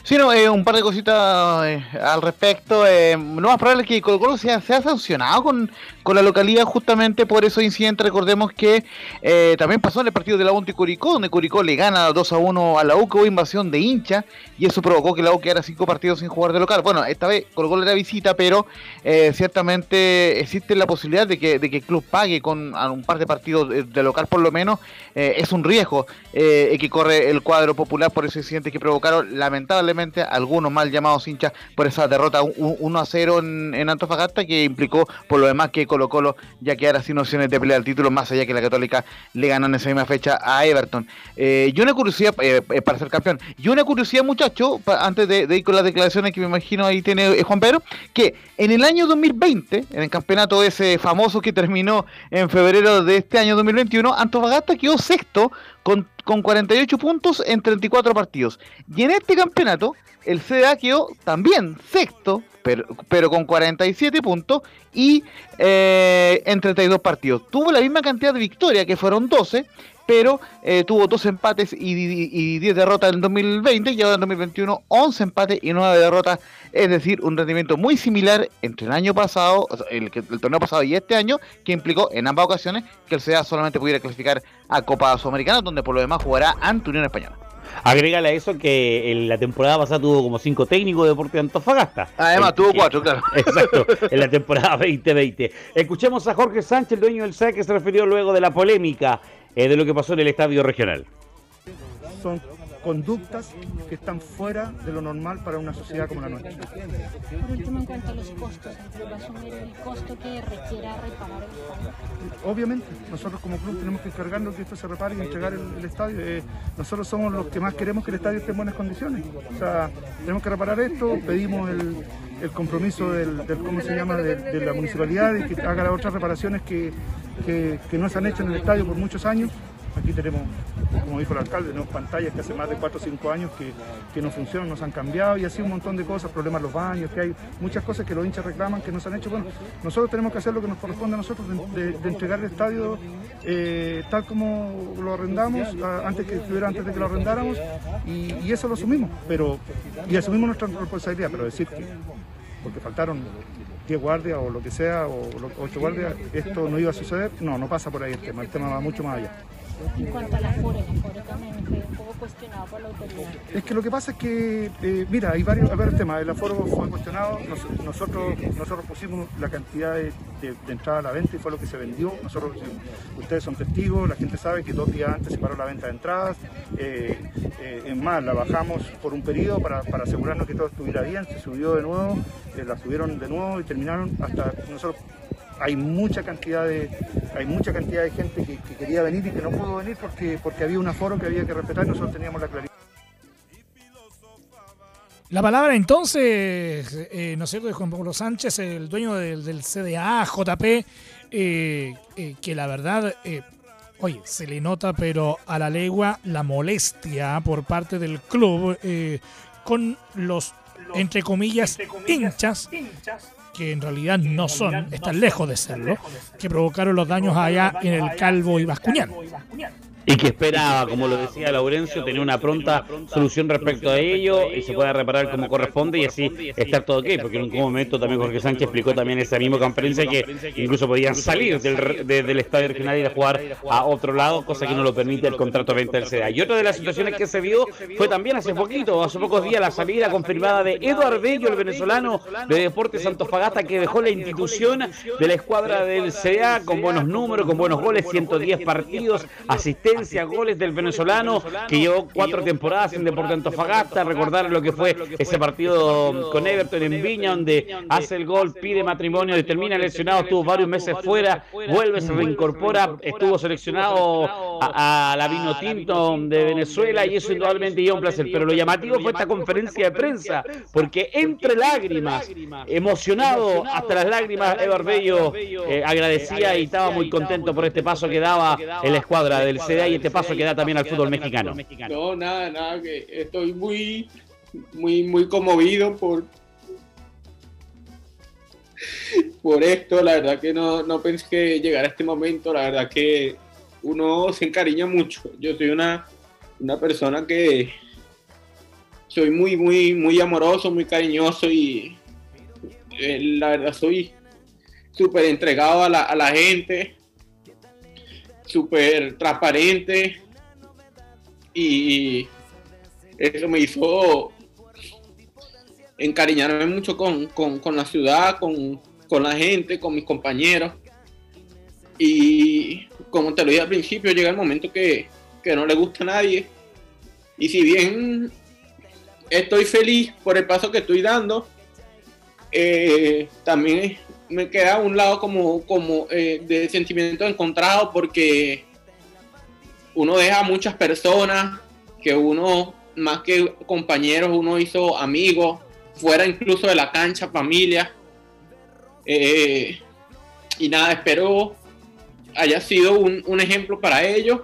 Sí, no, eh, un par de cositas eh, al respecto. Eh, lo más probable es que Colo Colo sea, sea sancionado con con la localidad justamente por esos incidentes. Recordemos que eh, también pasó en el partido de la U y Curicó, donde Curicó le gana 2 a 1 a la U, que hubo invasión de hincha, y eso provocó que la U quedara cinco partidos sin jugar de local. Bueno, esta vez colocó la visita, pero eh, ciertamente existe la posibilidad de que, de que el club pague con un par de partidos de, local por lo menos. Eh, es un riesgo que corre el cuadro popular por esos incidentes que provocaron lamentablemente algunos mal llamados hinchas por esa derrota 1 a 0 en, en Antofagasta, que implicó por lo demás que Colo Colo ya quedara sin opciones de pelear el título, más allá que la Católica le ganó en esa misma fecha a Everton. Eh, y una curiosidad eh, eh, para ser campeón. Y una curiosidad, muchacho, antes de, ir con las declaraciones que me imagino ahí tiene Juan Pedro, que en el año 2020, en el campeonato ese famoso que terminó en febrero de este año 2021, Antofagasta quedó sexto con, con 48 puntos en 34 partidos. Y en este campeonato, el CDA quedó también sexto pero, pero con 47 puntos y eh, en 32 partidos. Tuvo la misma cantidad de victorias, que fueron 12, pero eh, tuvo dos empates y, 10 derrotas en 2020 y ahora en 2021 11 empates y 9 derrotas, es decir, un rendimiento muy similar entre el año pasado, el, el, torneo pasado y este año, que implicó en ambas ocasiones que el CEA solamente pudiera clasificar a Copa Sudamericana, donde por lo demás jugará ante Unión Española. Agrégale a eso que en la temporada pasada tuvo como cinco técnicos de Deporte de Antofagasta. Además, tuvo cuatro, claro. Exacto, en la temporada 2020. Escuchemos a Jorge Sánchez, el dueño del SAC, que se refirió luego de la polémica eh, de lo que pasó en el estadio regional. Son conductas que están fuera de lo normal para una sociedad como la nuestra. Por último, en cuanto a los costos, ¿el asumir el costo que requiera reparar el estadio? Obviamente, nosotros como club tenemos que encargarnos que esto se repare y entregar el, estadio. Eh, nosotros somos los que más queremos que el estadio esté en buenas condiciones. O sea, tenemos que reparar esto, pedimos el, compromiso del, ¿cómo se llama?, de, la municipalidad y que haga las otras reparaciones que, que, que no se han hecho en el estadio por muchos años. Aquí tenemos, como dijo el alcalde, tenemos pantallas que hace más de 4 o 5 años que, no funcionan, nos han cambiado y así un montón de cosas, problemas en los baños, que hay muchas cosas que los hinchas reclaman que nos han hecho. Bueno, nosotros tenemos que hacer lo que nos corresponde a nosotros de, entregar el estadio eh, tal como lo arrendamos, antes que estuviera antes de que lo arrendáramos y, eso lo asumimos, pero y asumimos nuestra responsabilidad, pero decir que porque faltaron 10 guardias o lo que sea, o 8 guardias, esto no iba a suceder, no, no pasa por ahí el tema, el tema va mucho más allá. En cuanto al aforo, el un poco cuestionado por la autoridad. Es que lo que pasa es que, eh, mira, hay varios, temas. El aforo fue cuestionado, nosotros, nosotros pusimos la cantidad de, entrada a la venta y fue lo que se vendió. Ustedes son testigos, la gente sabe que dos días antes se paró la venta de entradas. Eh, eh, en más, la bajamos por un periodo para, para, asegurarnos que todo estuviera bien, se subió de nuevo, la subieron de nuevo y terminaron hasta nosotros hay mucha cantidad de, hay mucha cantidad de gente que, quería venir y que no pudo venir porque, porque había un aforo que había que respetar y nosotros teníamos la claridad. La palabra entonces, eh, ¿no es cierto?, de Juan Pablo Sánchez, el dueño del, CDA, JP, eh, eh, que la verdad, oye, se le nota, pero a la legua, la molestia por parte del club con los, entre comillas, hinchas que en realidad no son, están lejos de serlo, que provocaron los daños allá en el Calvo y Bascuñán y que esperaba, como lo decía Laurencio, tener una pronta solución respecto a ello y se pueda reparar como corresponde y así estar todo ok, porque en un momento también Jorge Sánchez explicó también esa misma conferencia que incluso podían salir del, del estadio regional y a jugar a otro lado, cosa que no lo permite el contrato de venta del CDA. Y otra de las situaciones que se vio fue también hace poquito, hace pocos días, la salida confirmada de Eduard Bello, el venezolano de Deportes Fagasta que dejó la institución de la escuadra del CDA con buenos números, con buenos goles, 110 partidos, asistencia goles del venezolano que llevó cuatro temporadas en Deportes Antofagasta. Recordar lo que fue ese partido con Everton en Viña, donde hace el gol, pide matrimonio, termina lesionado, estuvo varios meses fuera, vuelve, se reincorpora, estuvo seleccionado a, la Vino Tinto de Venezuela y eso indudablemente lleva un placer. Pero lo llamativo fue esta conferencia de prensa, porque entre lágrimas, emocionado hasta las lágrimas, Evar Bello eh, agradecía y estaba muy contento por este paso que daba en la escuadra del Y este paso que da también al fútbol mexicano. No, nada, nada, que estoy muy, muy, muy conmovido por, por esto. La verdad que no, no pensé que llegara este momento. La verdad que uno se encariña mucho. Yo soy una, una persona que soy muy, muy, muy amoroso, muy cariñoso y eh, la verdad soy súper entregado a la, a la gente, súper transparente y eso me hizo encariñarme mucho con, con- la ciudad, con, con la gente, con mis compañeros. Y como te lo dije al principio, llega el momento que, que no le gusta a nadie. Y si bien estoy feliz por el paso que estoy dando, eh, también me queda un lado como, como eh, de sentimiento encontrado porque uno deja a muchas personas que uno, más que compañeros, uno hizo amigos, fuera incluso de la cancha, familia. Eh, y nada, espero haya sido un, un ejemplo para ellos.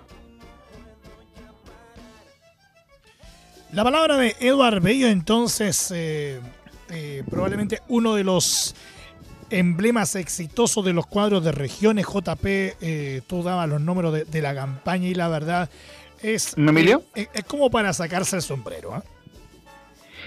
La palabra de Eduard Bello, entonces, eh, eh, probablemente uno de los emblemas exitosos de los cuadros de regiones JP. eh, tú dabas los números de, de la campaña y la verdad es, ¿Me Emilio? es, es como para sacarse el sombrero. ¿ah?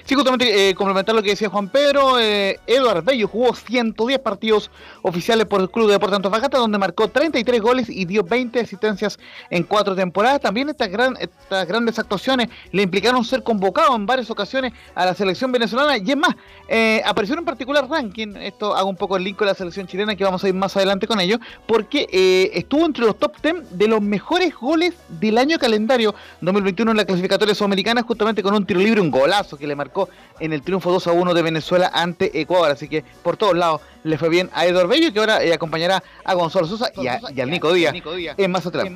Sí, justamente eh, complementar lo que decía Juan Pedro, eh, Eduard Bello jugó 110 partidos oficiales por el Club de Deportes Antofagasta, donde marcó 33 goles y dio 20 asistencias en cuatro temporadas. También estas, gran, estas grandes actuaciones le implicaron ser convocado en varias ocasiones a la selección venezolana. Y es más, eh, apareció en un particular ranking, esto hago un poco el link con la selección chilena, que vamos a ir más adelante con ello, porque eh, estuvo entre los top 10 de los mejores goles del año calendario 2021 en la clasificatoria sudamericana, justamente con un tiro libre, un golazo que le marcó en el triunfo 2 a 1 de Venezuela ante Ecuador. Así que por todos lados le fue bien a Eduardo Bello, que ahora eh, acompañará a Gonzalo Sosa y, a- y al Nico Díaz en Mazatlán.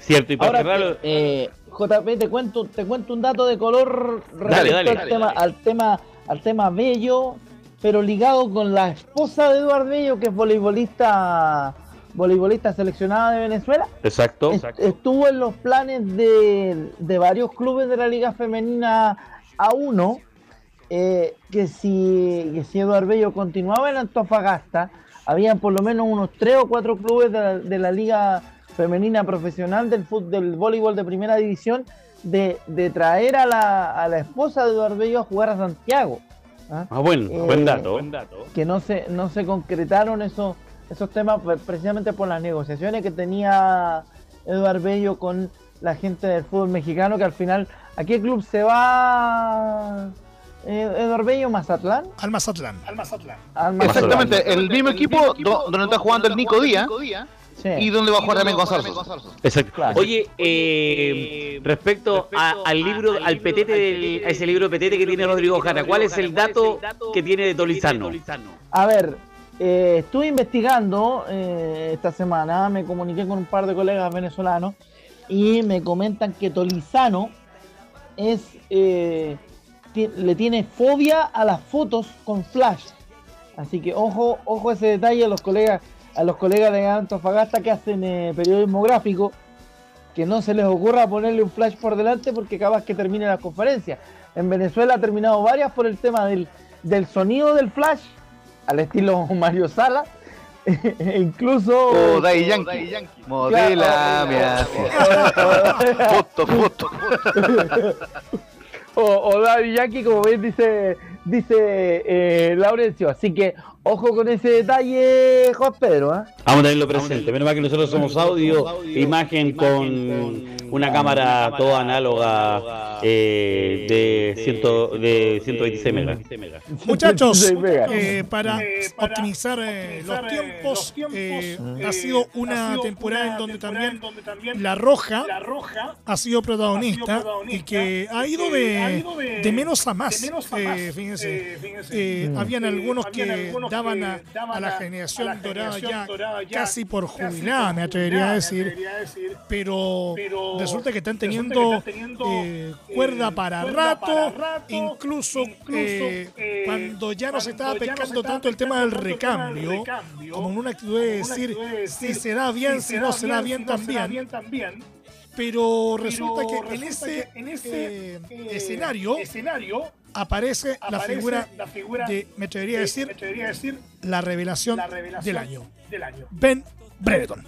Cierto, y para eh, JP, te cuento, te cuento un dato de color Dale, respecto dale, al, dale, tema, dale. al tema al tema Bello, pero ligado con la esposa de Eduardo Bello, que es voleibolista voleibolista seleccionada de Venezuela. exacto. Est- Estuvo en los planes de, de varios clubes de la Liga Femenina A1 eh, que si, que si Eduardo Bello continuaba en Antofagasta, habían por lo menos unos tres o cuatro clubes de la, de la Liga Femenina Profesional del fútbol, del voleibol de primera división de, de traer a la, a la esposa de Eduardo Bello a jugar a Santiago. ¿ah? Ah, buen, Eh, buen dato. Buen dato. que no se, no se concretaron esos, esos temas pre- precisamente por las negociaciones que tenía Eduardo Bello con la gente del fútbol mexicano, que al final, ¿a qué club se va eh, Eduardo Bello? ¿Mazatlán? Al Mazatlán. Al Mazatlán. Exactamente, el mismo equipo do- donde está jugando el Nico Díaz Sí. y donde va a jugar también Gonzalo. Exacto. Claro. Oye, eh, respecto a- al libro, al petete, del- a ese libro petete que tiene Rodrigo Jara, ¿cuál es el dato que tiene de Tolizano? A ver, eh, estuve investigando eh, esta semana, me comuniqué con un par de colegas venezolanos y me comentan que Tolizano es eh, le tiene fobia a las fotos con flash. Así que ojo, ojo ese detalle a los colegas, a los colegas de Antofagasta que hacen eh, periodismo gráfico, que no se les ocurra ponerle un flash por delante porque capaz que termine la conferencia. En Venezuela ha terminado varias por el tema del, del sonido del flash, al estilo Mario Sala. e incluso. O Daddy Yankee. Modela, me hace. Foto, foto. o, o Daddy como bien dice, dice eh, Laurencio. Así que ojo con ese detalle, Juan Pedro. ¿ah? Vamos a tenerlo presente. Menos mal que nosotros somos audio, imagen con una cámara toda análoga eh, de, ciento, de 126 megas. Muchachos, venga. eh, para optimizar eh, los tiempos, eh, ha sido una temporada en donde también La Roja ha sido protagonista y que ha ido de, de menos a más. Eh, fíjense, eh, habían algunos que daban a, a la generación dorada ya casi por jubilada, me atrevería a decir, pero resulta que están teniendo eh, cuerda para rato, incluso eh, cuando ya no se estaba pescando tanto el tema del recambio, como en una actitud de decir si se da bien, si no se da bien también. Pero resulta que en ese, eh, escenario, aparece, la figura de, me atrevería a decir, la revelación, del año. Ben Brereton.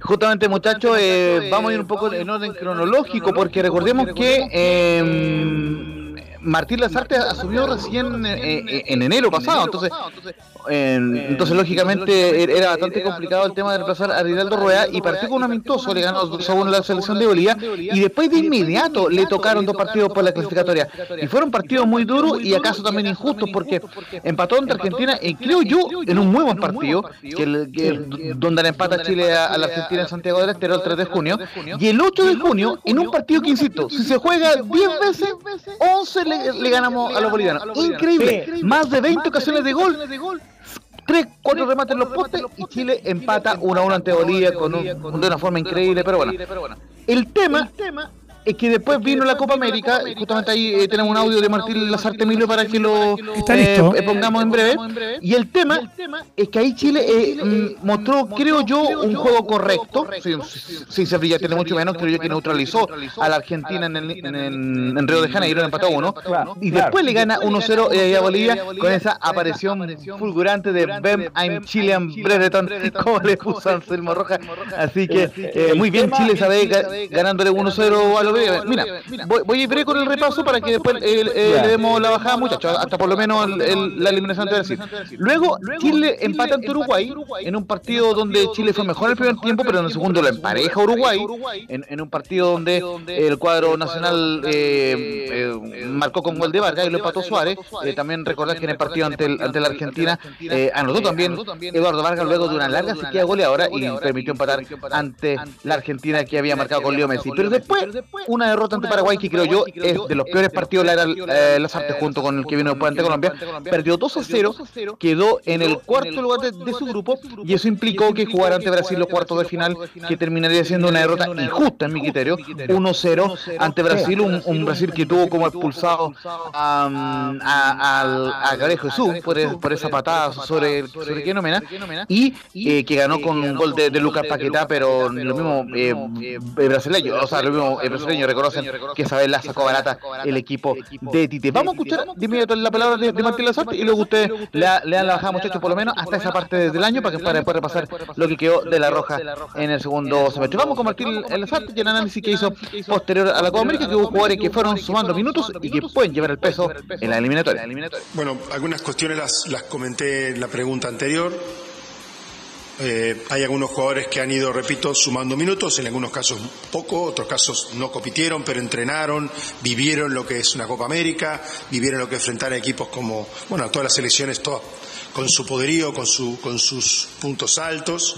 Justamente, muchachos, eh, vamos a ir un poco en orden cronológico porque recordemos que eh, Martín Lazarte asumió recién eh, eh, en enero pasado, entonces en- entonces lógicamente era bastante complicado el tema de reemplazar a Rinaldo Rueda y partió con un amistoso, le ganó 2 a 1 la selección de Bolivia y después de inmediato le tocaron dos partidos por la clasificatoria y fueron partidos muy duros y acaso también injustos porque empató ante Argentina y creo yo en un muy buen partido que, el- que- donde le empata Chile a, a la Argentina en Santiago del Estero el 3 de junio y el 8 de junio en un partido que insisto si se juega 10 veces 11 le, le ganamos a los bolivianos. Increíble. Más de 20 ocasiones de gol. 3, 4 remates en los postes y Chile empata 1 a 1 ante Bolivia con un- de una forma increíble pero bueno. el tema es que después vino la Copa América, y justamente ahí eh, tenemos un audio de Martín Lazarte Emilio para que lo Está eh, eh, pongamos en breve. Y el tema es que ahí Chile eh, mm, mostró, creo yo, un juego correcto, sin, sin ser brillante mucho menos, creo yo que neutralizó a la Argentina en, el- en, en- en Río de Janeiro, le empató uno, y después le gana 1-0 eh, a Bolivia con esa aparición fulgurante de Ben I'm Chilean Brereton, como le puso Anselmo Rojas. Así que eh, muy bien Chile ga- ganándole 1-0 a los Bolivia. Mira, voy, voy a ir con el repaso para que después eh, eh, le demos la bajada, muchachos, hasta por lo menos el- el- la eliminación de decir. Luego Chile empata ante Uruguay en un partido donde Chile fue mejor el primer tiempo, pero en el segundo lo empareja Uruguay, en, en un partido donde el cuadro nacional eh, eh, marcó con gol de Vargas y lo empató Suárez. Eh, también recordar que en el partido ante, el- ante la Argentina eh, anotó también Eduardo Vargas luego de una larga sequía goleadora y permitió empatar ante la Argentina que había marcado con Leo Messi. Pero después, una derrota ante Paraguay que creo yo es de los peores partidos de la eh, Lazarte junto con el que vino después ante Colombia. Perdió 2 a 0, quedó en el cuarto lugar de, de su grupo y eso implicó que jugara ante Brasil los cuartos de final, que terminaría siendo una derrota injusta en mi criterio. 1-0 ante Brasil, un, un Brasil que tuvo como expulsado a, a, Jesús por, por esa patada sobre, sobre Keno Mena y eh, que ganó con un gol de, de Lucas Paquetá, pero lo mismo eh, eh, brasileño, o sea, lo mismo eh, brasileño reconocen que esa vez la sacó barata el equipo de Tite. Vamos a escuchar de inmediato la palabra de, Martín Lazarte y luego ustedes le, le dan la bajada, muchachos, por lo menos hasta esa parte del año para que para después repasar lo que quedó de la roja en el segundo semestre. Vamos con Martín Lazarte y el análisis que hizo posterior a la Copa América, que hubo jugadores que fueron sumando minutos y que pueden llevar el peso en la eliminatoria. Bueno, algunas cuestiones las, las comenté en la pregunta anterior. Eh, hay algunos jugadores que han ido, repito, sumando minutos, en algunos casos poco, otros casos no compitieron, pero entrenaron, vivieron lo que es una Copa América, vivieron lo que enfrentar a equipos como, bueno, todas las selecciones, todas con su poderío, con, su, con sus puntos altos.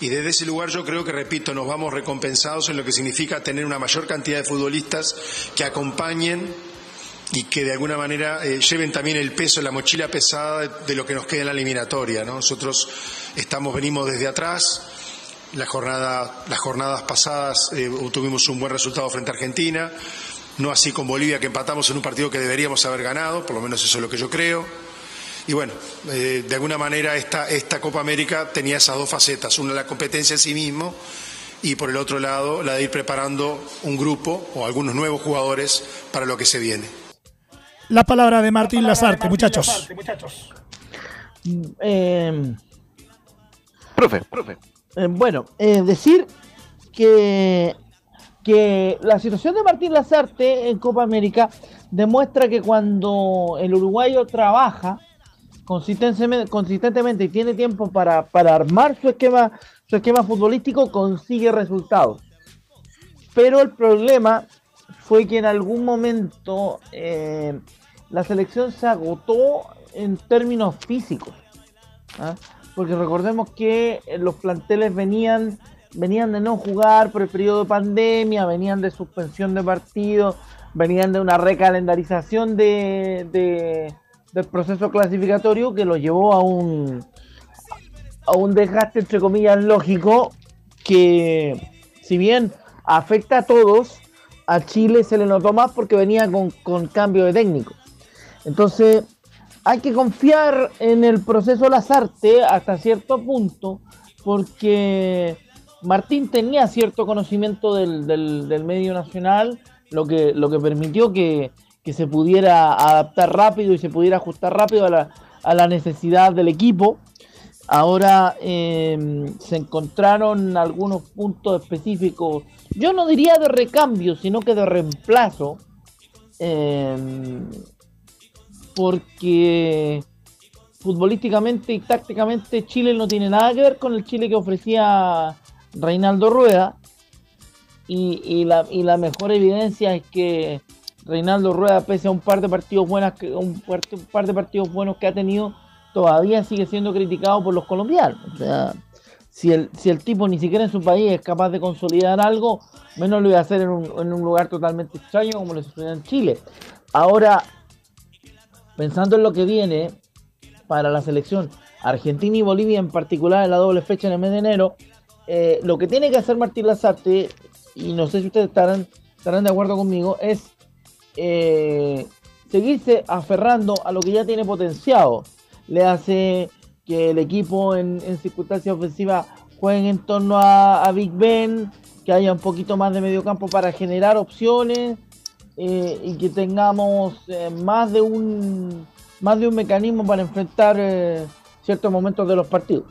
Y desde ese lugar yo creo que, repito, nos vamos recompensados en lo que significa tener una mayor cantidad de futbolistas que acompañen y que de alguna manera eh, lleven también el peso, la mochila pesada de, de lo que nos queda en la eliminatoria. ¿no? Nosotros estamos, venimos desde atrás. La jornada, las jornadas pasadas eh, tuvimos un buen resultado frente a Argentina, no así con Bolivia que empatamos en un partido que deberíamos haber ganado, por lo menos eso es lo que yo creo. Y bueno, eh, de alguna manera esta, esta Copa América tenía esas dos facetas, una la competencia en sí mismo y por el otro lado la de ir preparando un grupo o algunos nuevos jugadores para lo que se viene. La palabra de Martín Lazarte, muchachos. Eh, Profe, profe. eh, bueno, eh, decir que, que la situación de Martín Lazarte en Copa América demuestra que cuando el uruguayo trabaja consistentemente, y tiene tiempo para, para armar su esquema, su esquema futbolístico, consigue resultados. Pero el problema fue que en algún momento eh, la selección se agotó en términos físicos. ¿ah? Porque recordemos que eh, los planteles venían, venían de no jugar por el periodo de pandemia, venían de suspensión de partidos, venían de una recalendarización de, de- del proceso clasificatorio que lo llevó a un, a un desgaste, entre comillas, lógico, que si bien afecta a todos, a Chile se le notó más porque venía con, con cambio de técnico. Entonces, hay que confiar en el proceso Lazarte hasta cierto punto, porque Martín tenía cierto conocimiento del, del- medio nacional, lo que, lo que permitió que, que se pudiera adaptar rápido y se pudiera ajustar rápido a la, a la necesidad del equipo. Ahora eh, se encontraron algunos puntos específicos, yo no diría de recambio, sino que de reemplazo, em, porque futbolísticamente y tácticamente Chile no tiene nada que ver con el Chile que ofrecía Reinaldo Rueda. Y, la, y la mejor evidencia es que Reinaldo Rueda, pese a un par de partidos buenas, un par de partidos buenos que ha tenido, todavía sigue siendo criticado por los colombianos. O sea, si el, si el tipo ni siquiera en su país es capaz de consolidar algo, menos lo iba a hacer en un, en un lugar totalmente extraño como lo sucedió en Chile. Ahora, pensando en lo que viene para la selección Argentina y Bolivia en particular en la doble fecha en el mes de enero, eh, lo que tiene que hacer Martín Lazarte, y no sé si ustedes estarán, estarán de acuerdo conmigo, es eh, seguirse aferrando a lo que ya tiene potenciado. Le hace que el equipo en, circunstancias ofensivas juegue en torno a, Big Ben, que haya un poquito más de medio campo para generar opciones eh, y que tengamos eh, más de un más de un mecanismo para enfrentar eh, ciertos momentos de los partidos.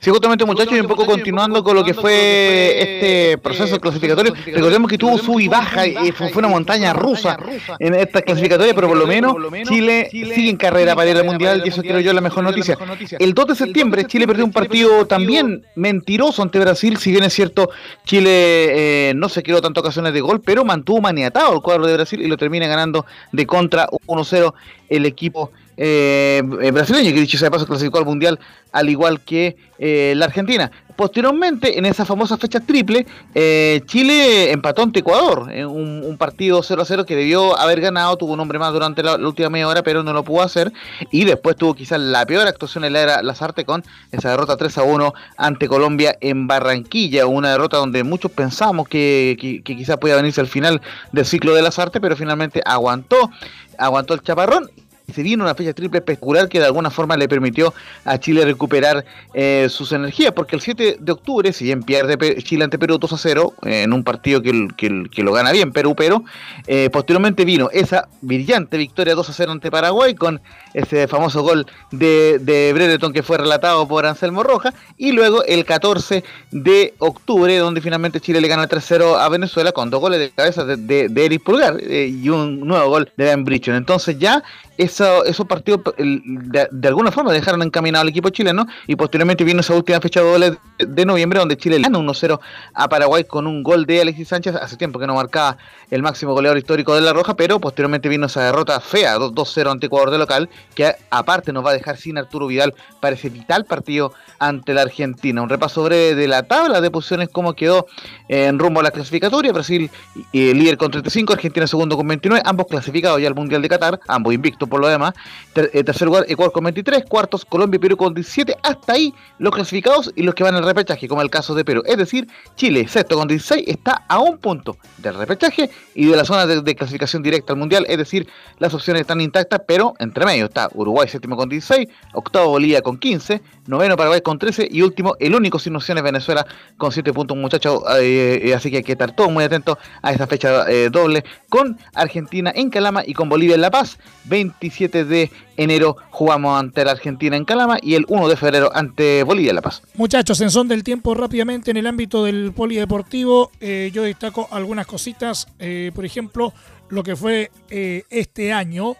Sí, justamente muchachos, y un poco continuando con lo que fue este proceso clasificatorio, recordemos que tuvo sub y baja, y fue una montaña rusa en esta clasificatoria, pero por lo menos Chile sigue en carrera para ir al Mundial, y eso quiero yo la mejor noticia. El 2 de septiembre Chile perdió un partido también mentiroso ante Brasil, si bien es cierto, Chile eh, no se quedó tantas ocasiones de gol, pero mantuvo maniatado el cuadro de Brasil y lo termina ganando de contra 1-0 el equipo eh, eh, brasileño, que dicho sea de paso clasificó al Mundial, al igual que eh, la Argentina. Posteriormente, en esa famosa fecha triple, eh, Chile empató ante Ecuador, en un, partido 0 a 0 que debió haber ganado, tuvo un hombre más durante la, última media hora, pero no lo pudo hacer. Y después tuvo quizás la peor actuación en la era Lazarte con esa derrota 3 a 1 ante Colombia en Barranquilla, una derrota donde muchos pensamos que, que, quizás podía venirse al final del ciclo de Lazarte, pero finalmente aguantó, aguantó el chaparrón se vino una fecha triple espectacular que de alguna forma le permitió a Chile recuperar eh, sus energías, porque el 7 de octubre, si bien pierde Chile ante Perú 2 a 0, eh, en un partido que, que, lo gana bien Perú, pero eh, posteriormente vino esa brillante victoria 2 a 0 ante Paraguay con ese famoso gol de, de Brereton que fue relatado por Anselmo Roja, y luego el 14 de octubre, donde finalmente Chile le gana 3-0 a Venezuela con dos goles de cabeza de, de, Eric Pulgar y un nuevo gol de Ben Brichon. Entonces ya eso, esos partidos de, alguna forma dejaron encaminado al equipo chileno y posteriormente vino esa última fecha doble de noviembre donde Chile le gana 1-0 a Paraguay con un gol de Alexis Sánchez, hace tiempo que no marcaba el máximo goleador histórico de La Roja, pero posteriormente vino esa derrota fea, 2-0 ante Ecuador de local, que aparte nos va a dejar sin Arturo Vidal para ese vital partido ante la Argentina. Un repaso breve de la tabla de posiciones, cómo quedó en rumbo a la clasificatoria, Brasil eh, líder con 35, Argentina segundo con 29, ambos clasificados ya al Mundial de Qatar, ambos invictos por lo demás. Eh, tercer lugar, Ecuador con 23, cuartos, Colombia y Perú con 17. Hasta ahí los clasificados y los que van al repechaje, como el caso de Perú. Es decir, Chile, sexto con 16, está a un punto del repechaje y de la zona de, clasificación directa al Mundial. Es decir, las opciones están intactas, pero entre medio está Uruguay, séptimo con 16, octavo Bolivia con 15, noveno Paraguay con 13 y último, el único sin opciones Venezuela con 7 puntos, muchachos. Eh, eh, así que hay que estar todos muy atentos a esta fecha doble con Argentina en Calama y con Bolivia en La Paz. 27 de enero jugamos ante la Argentina en Calama y el 1 de febrero ante Bolivia en La Paz. Muchachos, en son del tiempo rápidamente en el ámbito del polideportivo, eh, yo destaco algunas cositas, eh, por ejemplo, lo que fue eh, este año.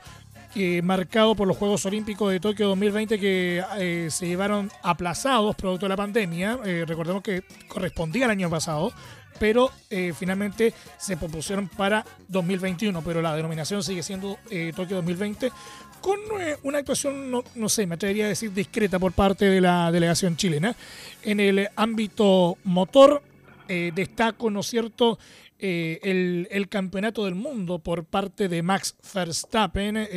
Marcado por los Juegos Olímpicos de Tokio 2020 que se llevaron aplazados producto de la pandemia. recordemos que correspondía al año pasado, pero eh, finalmente se propusieron para 2021, pero la denominación sigue siendo eh, Tokio 2020, con eh, una actuación, no, sé, me atrevería a decir discreta por parte de la delegación chilena. En el ámbito motor, destaco, ¿no es cierto?, el, el, campeonato del mundo por parte de Max Verstappen,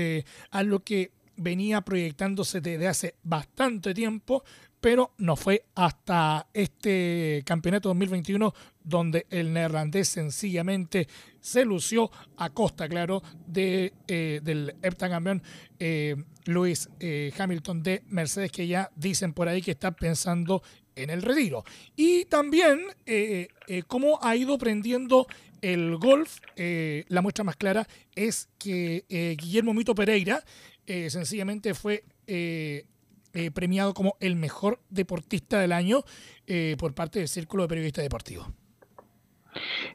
a lo que venía proyectándose desde hace bastante tiempo, pero no fue hasta este campeonato 2021 donde el neerlandés sencillamente se lució a costa, claro, de, eh, del heptacampeón eh, Lewis eh, Hamilton de Mercedes, que ya dicen por ahí que está pensando en el retiro. Y también eh, cómo ha ido prendiendo el golf, la muestra más clara es que Guillermo Mito Pereira sencillamente fue eh, premiado como el mejor deportista del año eh, por parte del Círculo de Periodistas Deportivos.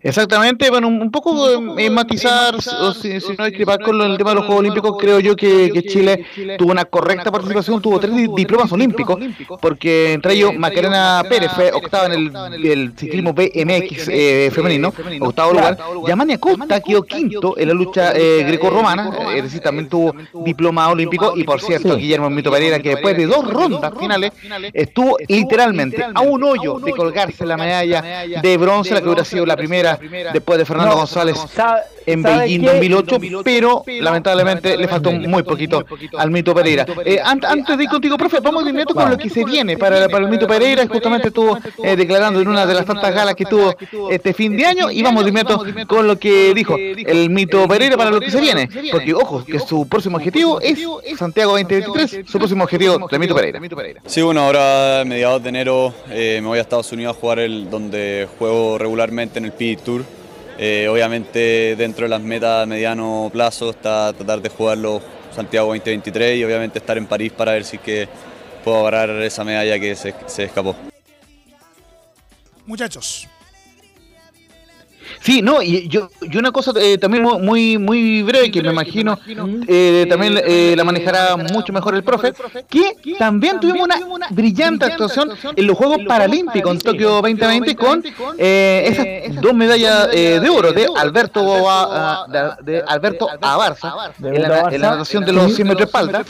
Exactamente, bueno, un poco, eh, matizar, o si, si no discrepar con el tema de los Juegos Olímpicos, creo yo que, que Chile tuvo una correcta participación, tuvo tres diplomas olímpicos, porque entre ellos Macarena Pérez fue octava en el, el ciclismo BMX eh, femenino, octavo lugar, Yamania Costa quedó quinto en la lucha eh, greco-romana, es decir, también tuvo diploma olímpico, y por cierto, Guillermo Mito Pereira, que después de dos rondas finales, estuvo literalmente a un hoyo de colgarse la medalla de bronce, la que hubiera sido la primera después de Fernando González en Beijing 2008, pero lamentablemente le faltó muy poquito al Mito Pereira. Eh, antes de ir contigo, profe, vamos de inmediato con lo que se viene para, para el Mito Pereira, justamente estuvo eh, declarando en una de las tantas galas que tuvo este fin de año, y vamos de inmediato con lo que dijo el Mito Pereira para lo que se viene, porque ojo, que su próximo objetivo es Santiago 2023, su próximo objetivo de Mito Pereira. Sí, bueno, ahora mediados de enero eh, me voy a Estados Unidos a jugar el donde juego regularmente en el PI Tour eh, obviamente dentro de las metas a mediano plazo está tratar de jugarlo Santiago 2023 y obviamente estar en París para ver si que puedo agarrar esa medalla que se, se escapó. Muchachos, Sí, no, y yo, y una cosa eh, también muy muy breve que me imagino eh, también eh, la manejará mucho mejor el profe, que también tuvimos una brillante actuación en los Juegos Paralímpicos en Tokio 2020 con esas dos medallas de oro de Alberto a, de Alberto Abarza en la, natación de los 100 metros espalda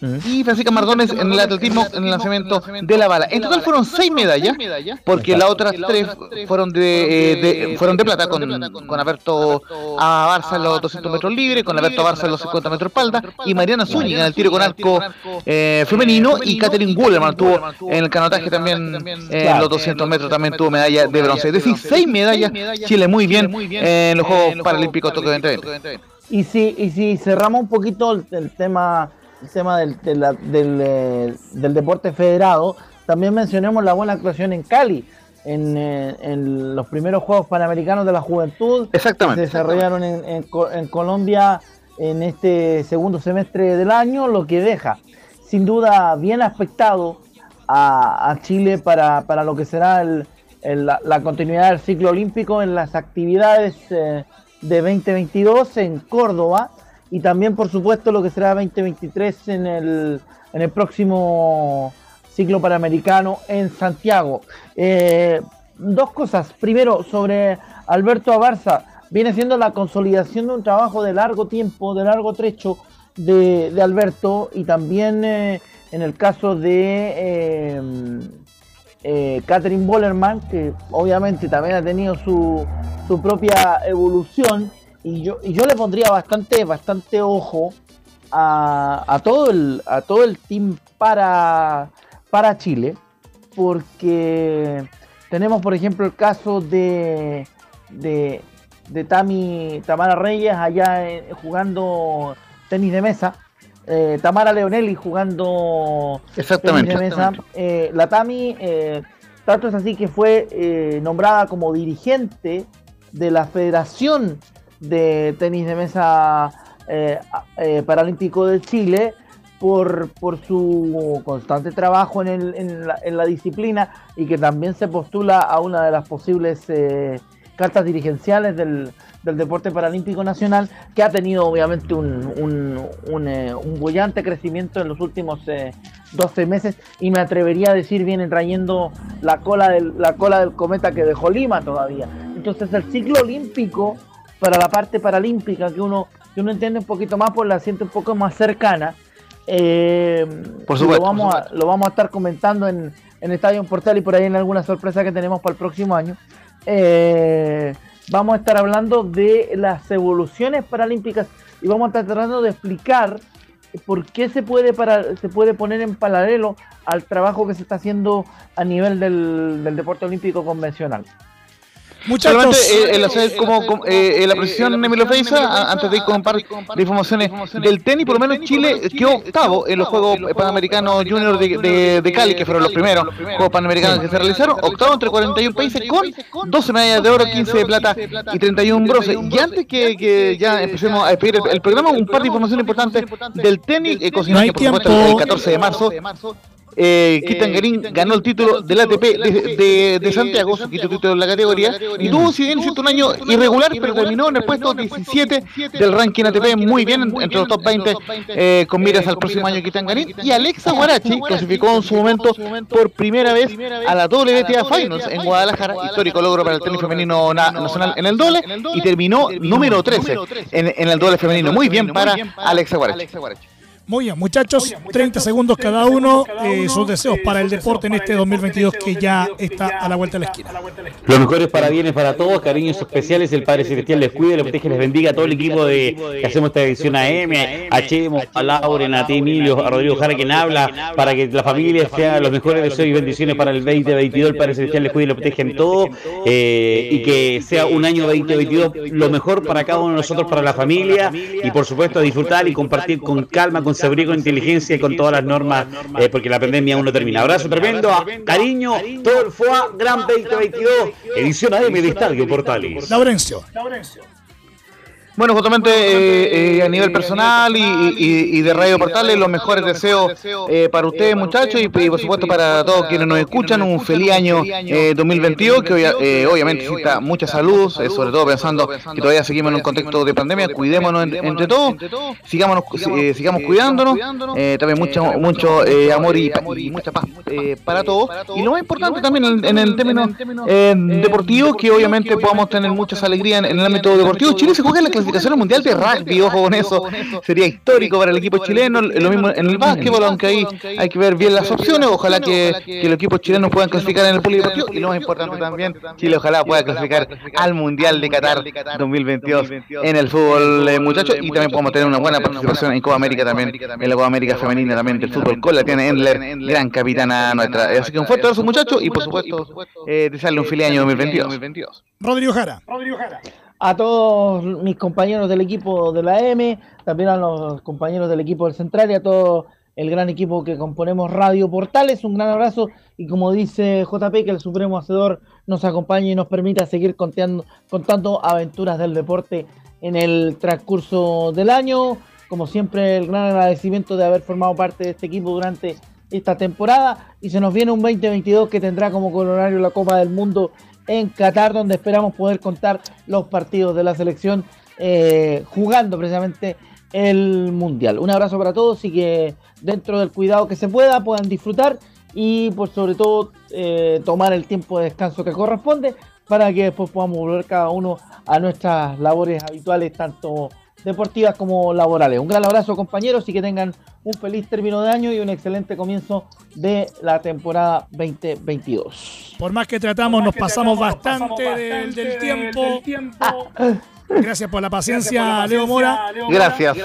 y Francisca Mardones en el atletismo en el lanzamiento de la bala. En total fueron seis medallas, porque las otras tres fueron de, fueron de plata con, con Alberto a Barça en los 200 metros libres, con Alberto Barça en los 50 metros espalda, y Mariana Zúñiga en el tiro con arco eh, femenino, y Catherine Wullerman tuvo en el canotaje también en los 200 metros también tuvo medalla de bronce. Es decir, seis medallas, Chile muy bien en los Juegos Paralímpicos Tokio 2020. Y si, y si cerramos un poquito el, tema el tema del, del, eh, del, deporte federado, también mencionemos la buena actuación en Cali, eh, en, los primeros Juegos Panamericanos de la Juventud. Exactamente. Se desarrollaron en, en, Colombia en este segundo semestre del año, lo que deja sin duda bien aspectado a, Chile para, para, lo que será el, la, continuidad del ciclo olímpico en las actividades eh, de 2022 en Córdoba y también por supuesto lo que será 2023 en el, en el próximo ciclo panamericano en Santiago. Eh, dos cosas. Primero, sobre Alberto Abarza, viene siendo la consolidación de un trabajo de largo tiempo, de largo trecho de, Alberto y también eh, en el caso de eh, eh, Catherine Bollerman, que obviamente también ha tenido su, su propia evolución y yo, y yo le pondría bastante, bastante ojo a, a, todo el, a todo el team para para Chile, porque tenemos, por ejemplo, el caso de, de, de Tami, Tamara Reyes allá jugando tenis de mesa. Eh, Tamara Leonelli jugando exactamente, tenis de mesa. Eh, la Tami, eh, tanto es así que fue nombrada como dirigente de la Federación de Tenis de Mesa Paralímpico de Chile por, por su constante trabajo en, el, en, la, en, la, disciplina y que también se postula a una de las posibles eh, cartas dirigenciales del, del, deporte paralímpico nacional, que ha tenido obviamente un, un, un, eh, bullante crecimiento en los últimos 12 eh, meses y me atrevería a decir viene trayendo la cola, del, la cola del cometa que dejó Lima todavía. Entonces el ciclo olímpico para la parte paralímpica que uno, que uno entiende un poquito más, pues la siente un poco más cercana eh, por supuesto, lo vamos, A, lo vamos a estar comentando en, en Estadio Portal y por ahí en alguna sorpresa que tenemos para el próximo año. Eh, vamos a estar hablando de las evoluciones paralímpicas y vamos a estar tratando de explicar por qué se puede, para, se puede poner en paralelo al trabajo que se está haciendo a nivel del, del deporte olímpico convencional. Muchachos, eh, el hacer como, eh, la precisión de Emilio Feiza, antes de ir con un par de informaciones del tenis, por lo menos Chile quedó octavo en los Juegos Panamericanos Junior de, de, Cali, que fueron los primeros Juegos Panamericanos que se realizaron, octavo entre 41 países con 12 medallas de oro, 15 de plata y 31 bronce. Y antes que, que ya empecemos a despedir el, programa, un par de informaciones importantes del tenis, eh, por supuesto el 14 de marzo eh, Garín ganó el título del ATP de, de, de Santiago, su quinto título en la categoría, y tuvo, si bien un año irregular, pero terminó en el puesto 17 del ranking ATP, muy bien entre los top 20, eh, con miras al próximo año Garín. Y Alexa Guarachi clasificó en su momento por primera vez a la WTA Finals en Guadalajara, histórico logro para el tenis femenino nacional en el doble, y terminó número 13 en, en el doble femenino. Muy bien para Alexa Guarachi. Muy bien, muchachos, 30 segundos cada uno. Eh, sus deseos para el deporte en este 2022 que ya está a la vuelta de la esquina. Los mejores parabienes para todos, cariños especiales. El Padre Celestial les cuide, les protege, les bendiga a todo el equipo de que hacemos esta edición a M, a Chemo, a Lauren, a ti, Emilio, a Rodrigo Jara, quien habla, para que la familia sea los mejores deseos y bendiciones para el 2022. El Padre Celestial les cuide y les protege en todo. Eh, y que sea un año 2022 lo mejor para cada uno de nosotros, para la familia. Y por supuesto, disfrutar y compartir con calma, con se con inteligencia y con todas las normas, eh, porque la pandemia aún no termina. Abrazo tremendo, cariño, todo el FOA Gran 2022, edición AM de Estadio Portales. Laurencio. Bueno, justamente eh, eh, a nivel personal y, de Radio Portales, los mejores deseos eh, para ustedes, muchachos, y, por supuesto para todos quienes nos escuchan, un feliz año 2022, que obviamente necesita mucha salud, sobre todo pensando que todavía seguimos en un contexto de pandemia, cuidémonos entre todos, sigamos, sigamos cuidándonos, también mucho, mucho amor y, mucha paz para todos. Y lo más importante también en, el término deportivo, que obviamente podamos tener muchas alegrías en, el ámbito deportivo. Chile se juega en la clasificación mundial de rugby, ojo con eso, sería histórico para el equipo chileno, lo mismo en el básquetbol, aunque ahí hay que ver bien las opciones, ojalá que, que los equipos chilenos puedan clasificar en el polideportivo y lo más importante también, Chile ojalá pueda clasificar al Mundial de Qatar 2022 en el fútbol, eh, muchachos, y también podemos tener una buena participación en Copa América también, en la Copa América femenina también. Del fútbol con la tiene Endler, gran capitana nuestra. Así que un fuerte abrazo muchachos y por supuesto eh, desearle un feliz año 2022. Rodrigo Jara. Rodrigo Jara a todos mis compañeros del equipo de la M, también a los compañeros del equipo del Central y a todo el gran equipo que componemos Radio Portales. Un gran abrazo y como dice JP, que el Supremo Hacedor nos acompañe y nos permita seguir contando, aventuras del deporte en el transcurso del año. Como siempre, el gran agradecimiento de haber formado parte de este equipo durante esta temporada y se nos viene un 2022 que tendrá como colorario la Copa del Mundo en Qatar, donde esperamos poder contar los partidos de la selección eh, jugando precisamente el Mundial. Un abrazo para todos y que dentro del cuidado que se pueda puedan disfrutar y por sobre todo eh, tomar el tiempo de descanso que corresponde para que después podamos volver cada uno a nuestras labores habituales, tanto deportivas como laborales. Un gran abrazo compañeros y que tengan un feliz término de año y un excelente comienzo de la temporada 2022. Por más que tratamos, nos pasamos, bastante, del, tiempo. Gracias por la paciencia, Leo Mora. Gracias.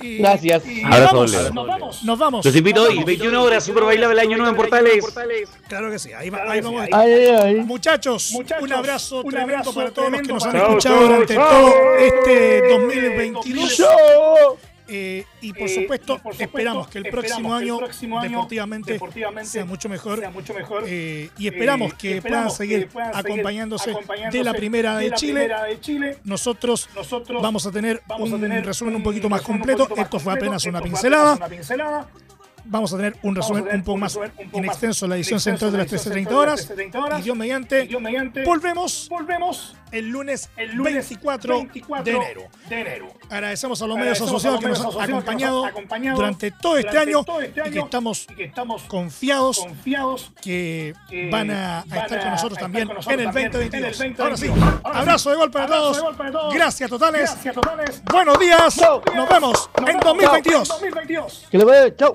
Gracias. nos, vamos, nos, vamos, nos vamos. Los invito hoy, 21 horas, super bailable el año nuevo en Portales. Claro que sí, ahí, vamos. Muchachos, un abrazo tremendo para todos los que nos han escuchado durante todo este 2022. Eh, y por supuesto, esperamos que el próximo, año, deportivamente, sea mucho mejor, eh, y esperamos que puedan seguir acompañándose, de la primera de, Chile. Nosotros, vamos a tener un resumen un poquito más completo. Esto fue apenas una pincelada vamos a tener un resumen un poco más en extenso la edición central de las 13.30 horas. Y Dios mediante, volvemos, volvemos el lunes, el 24, de, enero. Agradecemos a los medios asociados que nos han acompañado, durante todo este año este y, que estamos, confiados, que, van a, estar con nosotros también en el 2022. Ahora sí, abrazo de gol para todos. Gracias totales. Buenos días. Nos vemos en 2022. Que le vaya. Chao